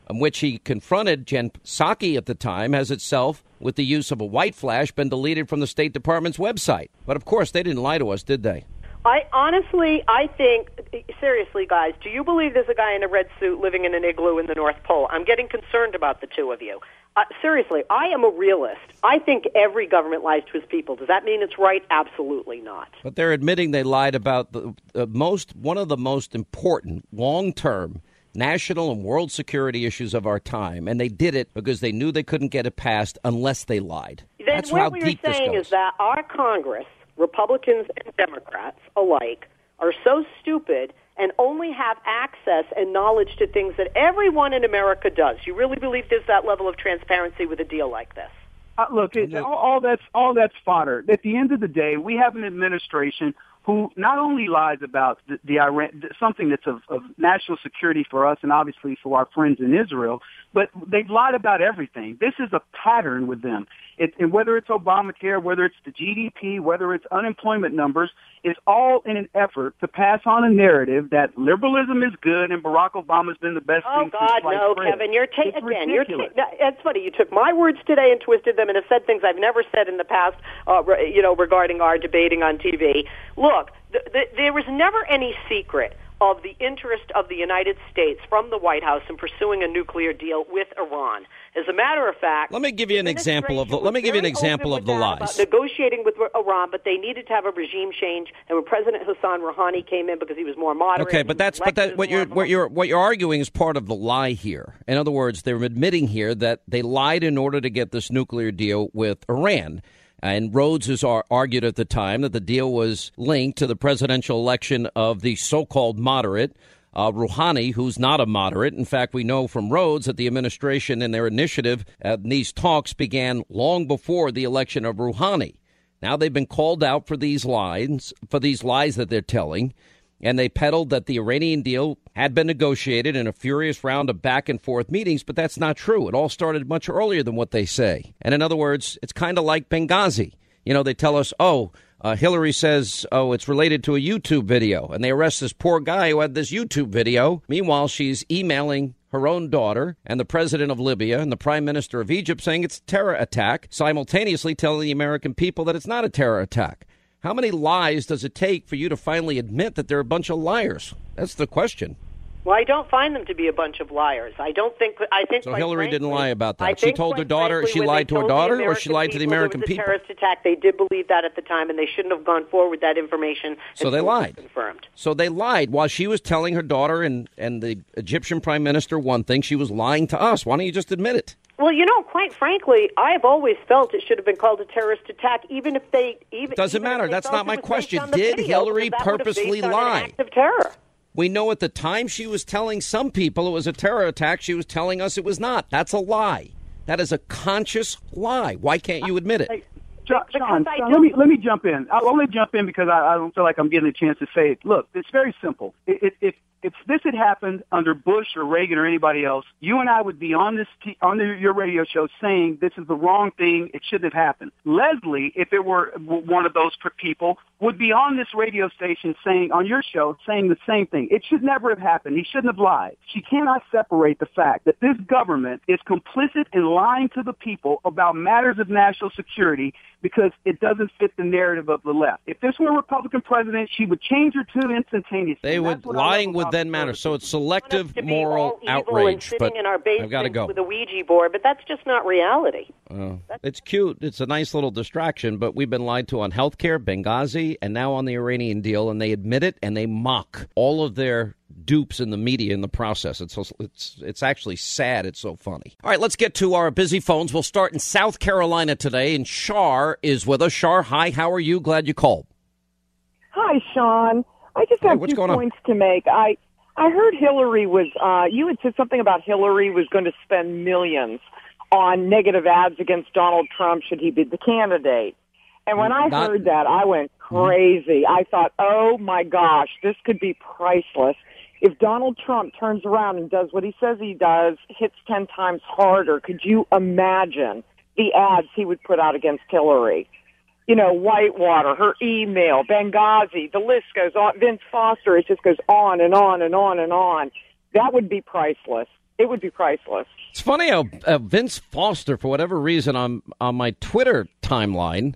which he confronted Jen Psaki at the time, has itself, with the use of a white flash, been deleted from the State Department's website. But of course, they didn't lie to us, did they? I honestly, I think, seriously, guys, do you believe there's a guy in a red suit living in an igloo in the North Pole? I'm getting concerned about the two of you. Uh, seriously, I am a realist. I think every government lies to its people. Does that mean it's right? Absolutely not. But they're admitting they lied about the, the most, one of the most important long term national and world security issues of our time, and they did it because they knew they couldn't get it passed unless they lied. Then That's what how we deep are saying is that our Congress, Republicans and Democrats alike, are so stupid and only have access and knowledge to things that everyone in America does. You really believe there's that level of transparency with a deal like this? Uh, look, it, all, all that's all that's fodder. At the end of the day, we have an administration who not only lies about the, the Iran, something that's of, of national security for us and obviously for our friends in Israel, but they've lied about everything. This is a pattern with them. It, and whether it's Obamacare, whether it's the GDP, whether it's unemployment numbers, it's all in an effort to pass on a narrative that liberalism is good and Barack Obama's been the best Oh thing God, since sliced no, bread. Kevin! You're taking It's again. You're ridiculous. ta- that's funny. You took my words today and twisted them, and have said things I've never said in the past. Uh, re- you know, regarding our debating on TV. Look, th- th- there was never any secret of the interest of the United States from the White House in pursuing a nuclear deal with Iran. As a matter of fact, Let me give you an example of the, let me give you an example of the lies. negotiating with Iran, but they needed to have a regime change. And when President Hassan Rouhani came in because he was more moderate, Okay, but that's but that what you're what you're what you're arguing is part of the lie here. In other words, they're admitting here that they lied in order to get this nuclear deal with Iran. And Rhodes has argued at the time that the deal was linked to the presidential election of the so-called moderate uh, Rouhani, who's not a moderate. In fact, we know from Rhodes that the administration and their initiative at these talks began long before the election of Rouhani. Now they've been called out for these lies, for these lies that they're telling, and they peddled that the Iranian deal had been negotiated in a furious round of back and forth meetings, but that's not true. It all started much earlier than what they say. And in other words, it's kind of like Benghazi. You know, they tell us, oh, uh, Hillary says, oh, it's related to a YouTube video, and they arrest this poor guy who had this YouTube video. Meanwhile, she's emailing her own daughter and the president of Libya and the prime minister of Egypt saying it's a terror attack, simultaneously telling the American people that it's not a terror attack. How many lies does it take for you to finally admit that they're a bunch of liars? That's the question. Well, I don't find them to be a bunch of liars. I don't think. I think. So Hillary frankly, didn't lie about that. She told her daughter. frankly, She lied to her daughter, or she lied to the people American it was a people. terrorist attack. They did believe that at the time, and they shouldn't have gone forward with that information. So they until it was lied. Confirmed. So they lied while she was telling her daughter and and the Egyptian prime minister one thing. She was lying to us. Why don't you just admit it? Well, you know, quite frankly, I have always felt it should have been called a terrorist attack, even if they even Doesn't even matter. That's not my question. Did video, Hillary because that would have purposely based an lie? act of terror. We know at the time she was telling some people it was a terror attack. She was telling us it was not. That's a lie. That is a conscious lie. Why can't you admit it? Sean, Sean, I Sean, don't- let me let me jump in. I'll only jump in because I, I don't feel like I'm getting a chance to say it. Look, it's very simple. It, it, if if this had happened under Bush or Reagan or anybody else, you and I would be on this t- on the, your radio show saying this is the wrong thing. It shouldn't have happened. Leslie, if it were one of those people, would be on this radio station saying on your show saying the same thing. It should never have happened. He shouldn't have lied. She cannot separate the fact that this government is complicit in lying to the people about matters of national security because it doesn't fit the narrative of the left. If this were a Republican president, she would change her tune instantaneously. They would that's what I love lying would about then matter. So it's selective moral outrage. sitting But in our I've got to go. with a Ouija board, but that's just not reality. Oh, it's cute. It's a nice little distraction, but we've been lied to on healthcare, Benghazi, and now on the Iranian deal, and they admit it and they mock all of their dupes in the media in the process. It's it's it's actually sad. It's so funny. All right, let's get to our busy phones. We'll start in South Carolina today, and Shar is with us. Shar, hi. How are you? Glad you called. Hi, Sean. I just have what's two going on? points to make. I I heard Hillary was. Uh, you had said something about Hillary was going to spend millions on negative ads against Donald Trump should he be the candidate. And when I Not- heard that, I went crazy. I thought, oh my gosh, this could be priceless. If Donald Trump turns around and does what he says he does, hits 10 times harder, could you imagine the ads he would put out against Hillary? You know, Whitewater, her email, Benghazi, the list goes on, Vince Foster, it just goes on and on and on and on. That would be priceless. It would be priceless. It's funny how uh, Vince Foster, for whatever reason, on on my Twitter timeline,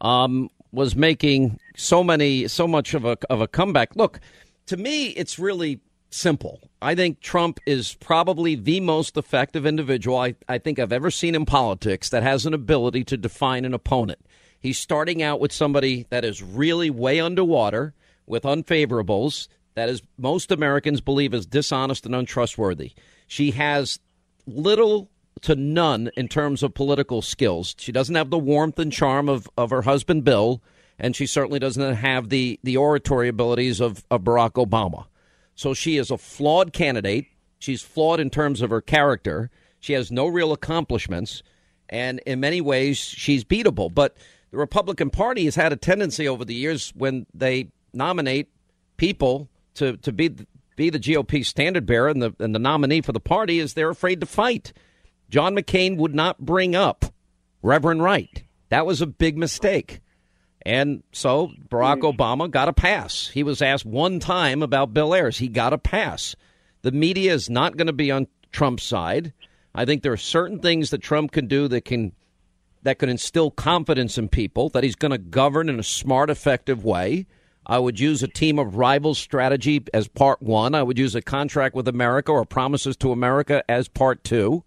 um, was making so many, so much of a of a comeback. Look, to me, it's really simple. I think Trump is probably the most effective individual I, I think I've ever seen in politics that has an ability to define an opponent. He's starting out with somebody that is really way underwater with unfavorables that is most Americans believe is dishonest and untrustworthy. She has little to none in terms of political skills. She doesn't have the warmth and charm of, of her husband Bill, and she certainly doesn't have the, the oratory abilities of, of Barack Obama. So she is a flawed candidate. She's flawed in terms of her character. She has no real accomplishments, and in many ways, she's beatable. But the Republican Party has had a tendency over the years when they nominate people to, to be be the GOP standard bearer and the and the nominee for the party is they're afraid to fight. John McCain would not bring up Reverend Wright. That was a big mistake. And so Barack hmm. Obama got a pass. He was asked one time about Bill Ayers. He got a pass. The media is not going to be on Trump's side. I think there are certain things that Trump can do that can that could instill confidence in people that he's going to govern in a smart, effective way. I would use a team of rivals strategy as part one. I would use a contract with America or promises to America as part two.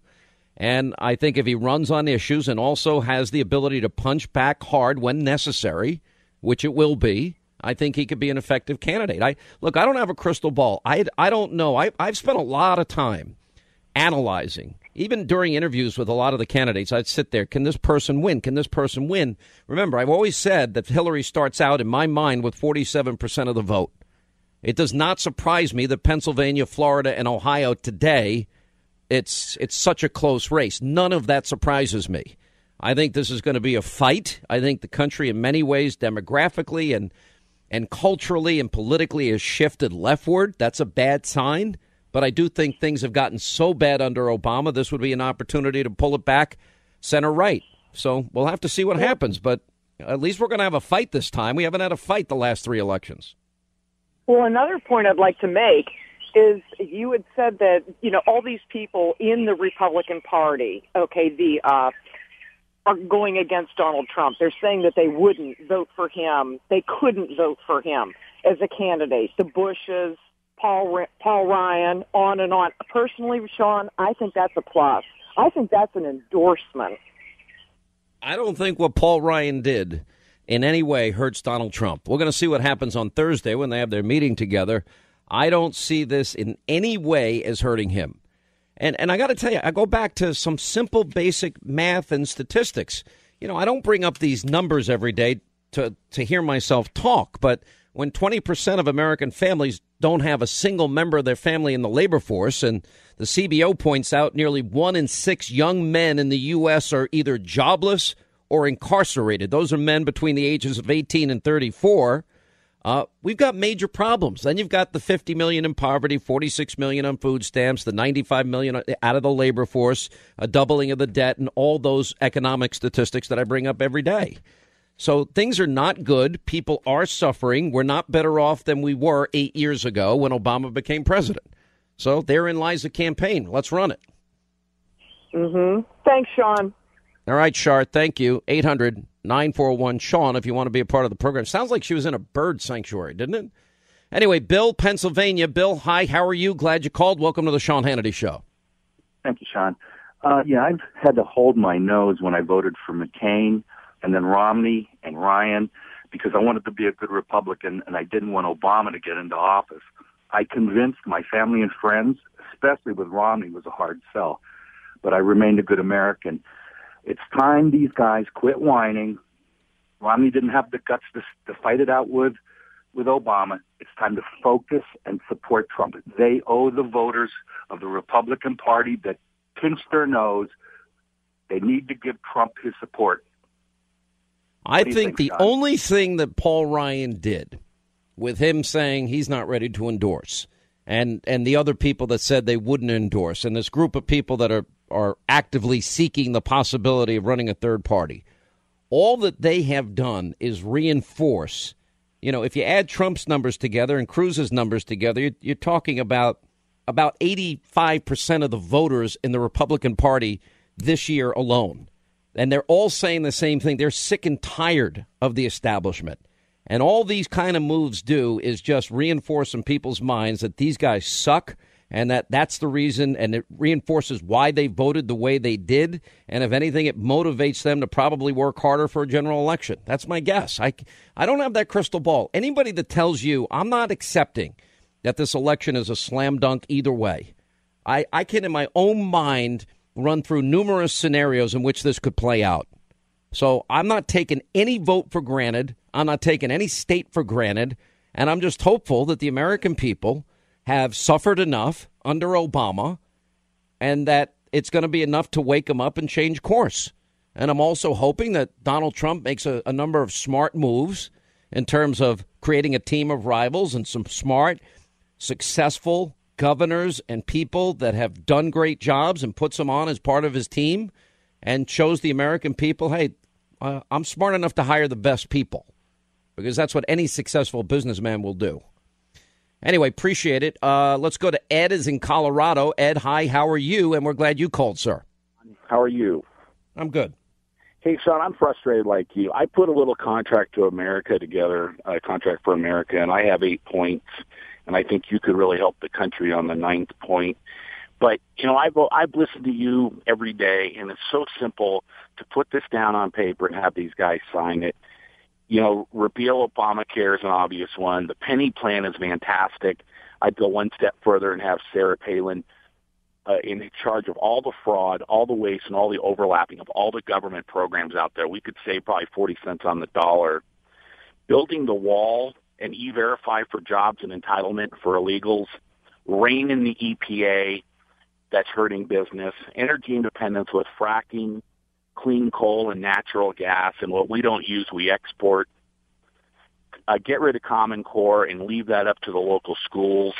And I think if he runs on issues and also has the ability to punch back hard when necessary, which it will be, I think he could be an effective candidate. I look, I don't have a crystal ball. I, I don't know. I, I've spent a lot of time analyzing. Even during interviews with a lot of the candidates, I'd sit there. Can this person win? Can this person win? Remember, I've always said that Hillary starts out in my mind with 47% of the vote. It does not surprise me that Pennsylvania, Florida, and Ohio today, it's it's such a close race. None of that surprises me. I think this is going to be a fight. I think the country, in many ways, demographically and and culturally and politically, has shifted leftward. That's a bad sign. But I do think things have gotten so bad under Obama. This would be an opportunity to pull it back center right. So we'll have to see what happens. But at least we're going to have a fight this time. We haven't had a fight the last three elections. Well, another point I'd like to make is you had said that, you know, all these people in the Republican Party, okay, the, uh, are going against Donald Trump. They're saying that they wouldn't vote for him. They couldn't vote for him as a candidate. The Bushes, Paul, Paul Ryan, on and on. Personally, Sean, I think that's a plus. I think that's an endorsement. I don't think what Paul Ryan did in any way hurts Donald Trump. We're going to see what happens on Thursday when they have their meeting together. I don't see this in any way as hurting him. And and I got to tell you, I go back to some simple basic math and statistics. You know, I don't bring up these numbers every day to to hear myself talk, but when 20% of American families don't have a single member of their family in the labor force and the CBO points out nearly 1 in 6 young men in the US are either jobless or incarcerated. Those are men between the ages of 18 and 34. Uh, we've got major problems. Then you've got the 50 million in poverty, 46 million on food stamps, the 95 million out of the labor force, a doubling of the debt, and all those economic statistics that I bring up every day. So things are not good. People are suffering. We're not better off than we were eight years ago when Obama became president. So therein lies the campaign. Let's run it. Mm-hmm. Thanks, Sean. All right, Shar. Thank you. 800 941 Sean, if you want to be a part of the program. Sounds like she was in a bird sanctuary, didn't it? Anyway, Bill, Pennsylvania. Bill, hi. How are you? Glad you called. Welcome to the Sean Hannity Show. Thank you, Sean. Uh, yeah, I've had to hold my nose when I voted for McCain and then Romney and Ryan because I wanted to be a good Republican and I didn't want Obama to get into office. I convinced my family and friends, especially with Romney, was a hard sell, but I remained a good American. It's time these guys quit whining. Romney didn't have the guts to, to fight it out with with Obama. It's time to focus and support Trump. They owe the voters of the Republican Party that pinched their nose. They need to give Trump his support. I think, think, the Sean? only thing that Paul Ryan did with him saying he's not ready to endorse and and the other people that said they wouldn't endorse and this group of people that are are actively seeking the possibility of running a third party. All that they have done is reinforce. You know, if you add Trump's numbers together and Cruz's numbers together, you're, you're talking about about 85% of the voters in the Republican Party this year alone. And they're all saying the same thing. They're sick and tired of the establishment. And all these kind of moves do is just reinforce in people's minds that these guys suck and that that's the reason and it reinforces why they voted the way they did. And if anything it motivates them to probably work harder for a general election. That's my guess. I i don't have that crystal ball. Anybody that tells you i'm not accepting that this election is a slam dunk either way. I i can in my own mind run through numerous scenarios in which this could play out. So i'm not taking any vote for granted. I'm not taking any state for granted. And i'm just hopeful that the american people have suffered enough under Obama and that it's going to be enough to wake them up and change course. And I'm also hoping that Donald Trump makes a, a, number of smart moves in terms of creating a team of rivals and some smart, successful governors and people that have done great jobs and puts them on as part of his team and shows the American people, hey, uh, I'm smart enough to hire the best people because that's what any successful businessman will do. Anyway, appreciate it. Uh, let's go to Ed is in Colorado. Ed, hi, how are you? And we're glad you called, sir. How are you? I'm good. Hey, Sean, I'm frustrated like you. I put a little contract to America together, a contract for America, and I have eight points, and I think you could really help the country on the ninth point. But you know, I've I've listened to you every day, and it's so simple to put this down on paper and have these guys sign it you know, repeal Obamacare is an obvious one. The penny plan is fantastic. I'd go one step further and have Sarah Palin uh, in charge of all the fraud, all the waste, and all the overlapping of all the government programs out there. We could save probably 40 cents on the dollar. Building the wall and e-verify for jobs and entitlement for illegals, rein in the EPA that's hurting business, energy independence with fracking, clean coal and natural gas, and what we don't use, we export. Uh, get rid of Common Core and leave that up to the local schools.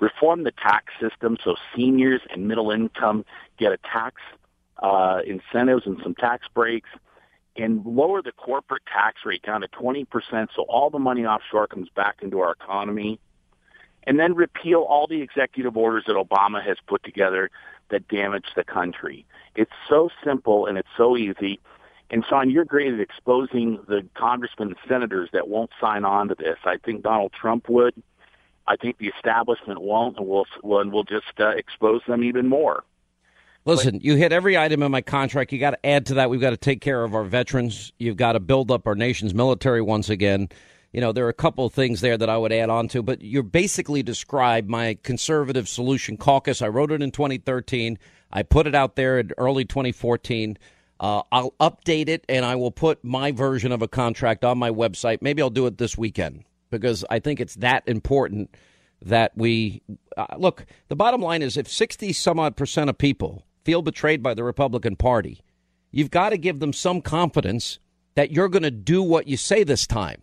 Reform the tax system so seniors and middle income get a tax uh, incentives and some tax breaks, and lower the corporate tax rate down to 20% so all the money offshore comes back into our economy. And then repeal all the executive orders that Obama has put together that damage the country. It's so simple and it's so easy. And Sean, you're great at exposing the congressmen and senators that won't sign on to this. I think Donald Trump would. I think the establishment won't, and we'll, we'll just uh, expose them even more. Listen, you hit every item in my contract. You got to add to that. We've got to take care of our veterans. You've got to build up our nation's military once again you know, there are a couple of things there that I would add on to, but you're basically described my conservative solution caucus. I wrote it in 2013. I put it out there in early 2014. Uh, I'll update it and I will put my version of a contract on my website. Maybe I'll do it this weekend because I think it's that important that we uh, look. The bottom line is if 60 some odd percent of people feel betrayed by the Republican Party You've got to give them some confidence that you're going to do what you say this time.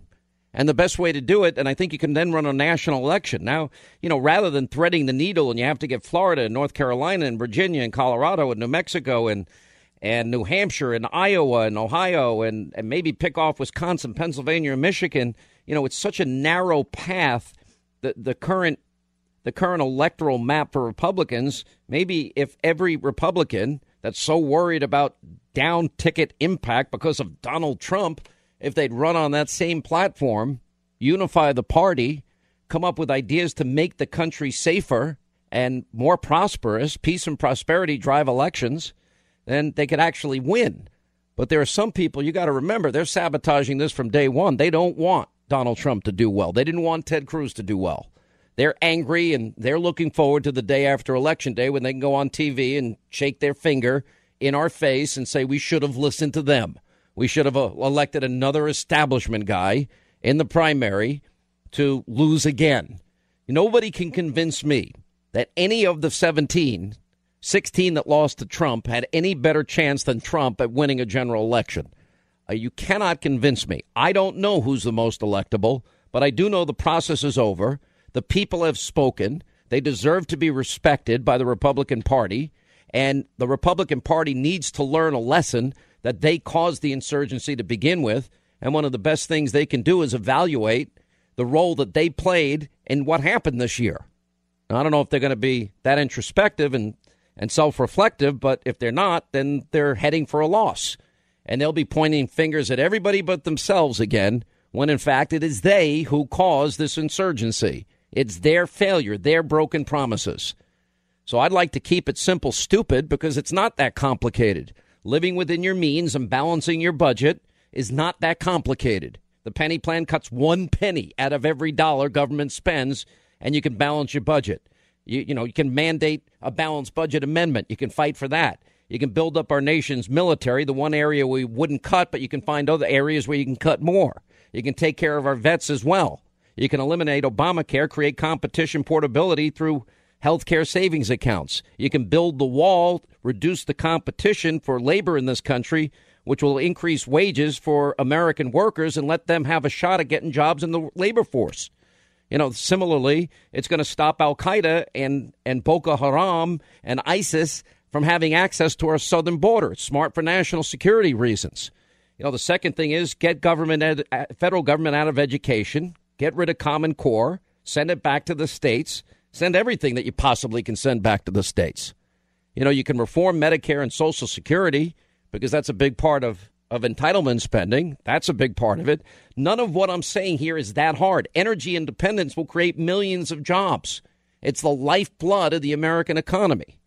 And the best way to do it, and I think you can then run a national election. Now, you know, rather than threading the needle and you have to get Florida and North Carolina and Virginia and Colorado and New Mexico and and New Hampshire and Iowa and Ohio and, and maybe pick off Wisconsin, Pennsylvania, and Michigan, you know, it's such a narrow path. The the current the current electoral map for Republicans, maybe if every Republican that's so worried about down ticket impact because of Donald Trump if they'd run on that same platform, unify the party, come up with ideas to make the country safer and more prosperous, peace and prosperity drive elections, then they could actually win. But there are some people you got to remember they're sabotaging this from day one. They don't want Donald Trump to do well. They didn't want Ted Cruz to do well. They're angry and they're looking forward to the day after election day when they can go on TV and shake their finger in our face and say we should have listened to them. We should have uh, elected another establishment guy in the primary to lose again. Nobody can convince me that any of the 17, 16 that lost to Trump had any better chance than Trump at winning a general election. Uh, you cannot convince me. I don't know who's the most electable, but I do know the process is over. The people have spoken. They deserve to be respected by the Republican Party, and the Republican Party needs to learn a lesson that they caused the insurgency to begin with. And one of the best things they can do is evaluate the role that they played in what happened this year. Now, I don't know if they're going to be that introspective and, and self reflective, but if they're not, then they're heading for a loss. And they'll be pointing fingers at everybody but themselves again, when in fact it is they who caused this insurgency. It's their failure, their broken promises. So I'd like to keep it simple, stupid, because it's not that complicated living within your means and balancing your budget is not that complicated. The penny plan cuts one penny out of every dollar government spends, and you can balance your budget. You, you know, you can mandate a balanced budget amendment. You can fight for that. You can build up our nation's military, the one area we wouldn't cut, but you can find other areas where you can cut more. You can take care of our vets as well. You can eliminate Obamacare, create competition portability through healthcare savings accounts. You can build the wall, reduce the competition for labor in this country, which will increase wages for American workers and let them have a shot at getting jobs in the labor force. You know, similarly, it's going to stop Al Qaeda and, and Boko Haram and ISIS from having access to our southern border. It's smart for national security reasons. You know, the second thing is get government, ed, uh, federal government out of education, get rid of Common Core, send it back to the states, Send everything that you possibly can send back to the states. You know, you can reform Medicare and Social Security because that's a big part of, of entitlement spending. That's a big part of it. None of what I'm saying here is that hard. Energy independence will create millions of jobs. It's the lifeblood of the American economy.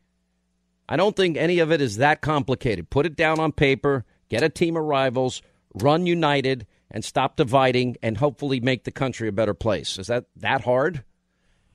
I don't think any of it is that complicated. Put it down on paper, get a team of rivals, run united, and stop dividing, and hopefully make the country a better place. Is that that hard?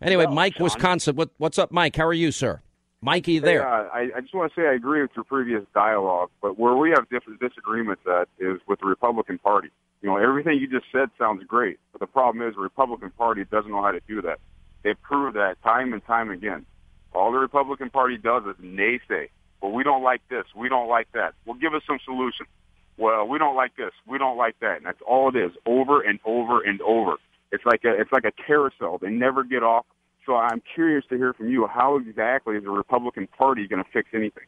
Anyway, well, Mike, Sean, Wisconsin. What, what's up, Mike? How are you, sir? Mikey, there. Hey, uh, I, I just want to say I agree with your previous dialogue, but where we have different disagreements at is with the Republican Party. You know, everything you just said sounds great, but the problem is the Republican Party doesn't know how to do that. They've proved that time and time again. All the Republican Party does is naysay. Well, we don't like this. We don't like that. Well, give us some solutions. Well, we don't like this. We don't like that. And that's all it is, over and over and over. It's like a it's like a carousel. They never get off. So I'm curious to hear from you. How exactly is the Republican Party going to fix anything?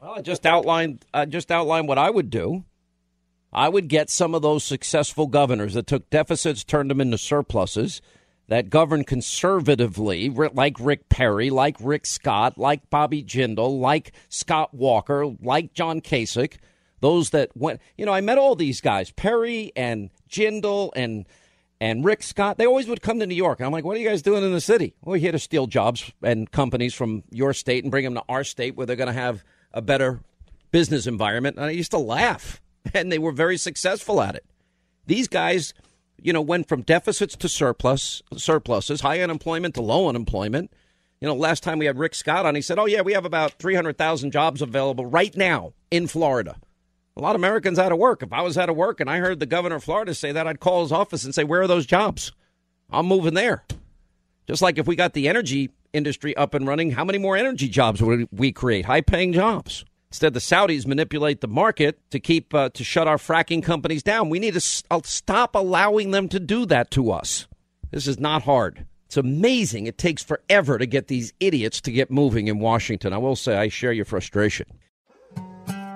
Well, I just outlined I just outlined what I would do. I would get some of those successful governors that took deficits, turned them into surpluses, that governed conservatively, like Rick Perry, like Rick Scott, like Bobby Jindal, like Scott Walker, like John Kasich. Those that went, you know, I met all these guys, Perry and Jindal and and Rick Scott, they always would come to New York. And I'm like, what are you guys doing in the city? Well, we're here to steal jobs and companies from your state and bring them to our state where they're going to have a better business environment. And I used to laugh, (laughs) and they were very successful at it. These guys, you know, went from deficits to surplus, surpluses, high unemployment to low unemployment. You know, last time we had Rick Scott on, he said, oh, yeah, we have about 300,000 jobs available right now in Florida. A lot of Americans out of work. If I was out of work and I heard the governor of Florida say that, I'd call his office and say, Where are those jobs? I'm moving there. Just like if we got the energy industry up and running, how many more energy jobs would we create? High paying jobs. Instead, the Saudis manipulate the market to keep uh, to shut our fracking companies down. We need to s- uh, stop allowing them to do that to us. This is not hard. It's amazing. It takes forever to get these idiots to get moving in Washington. I will say I share your frustration.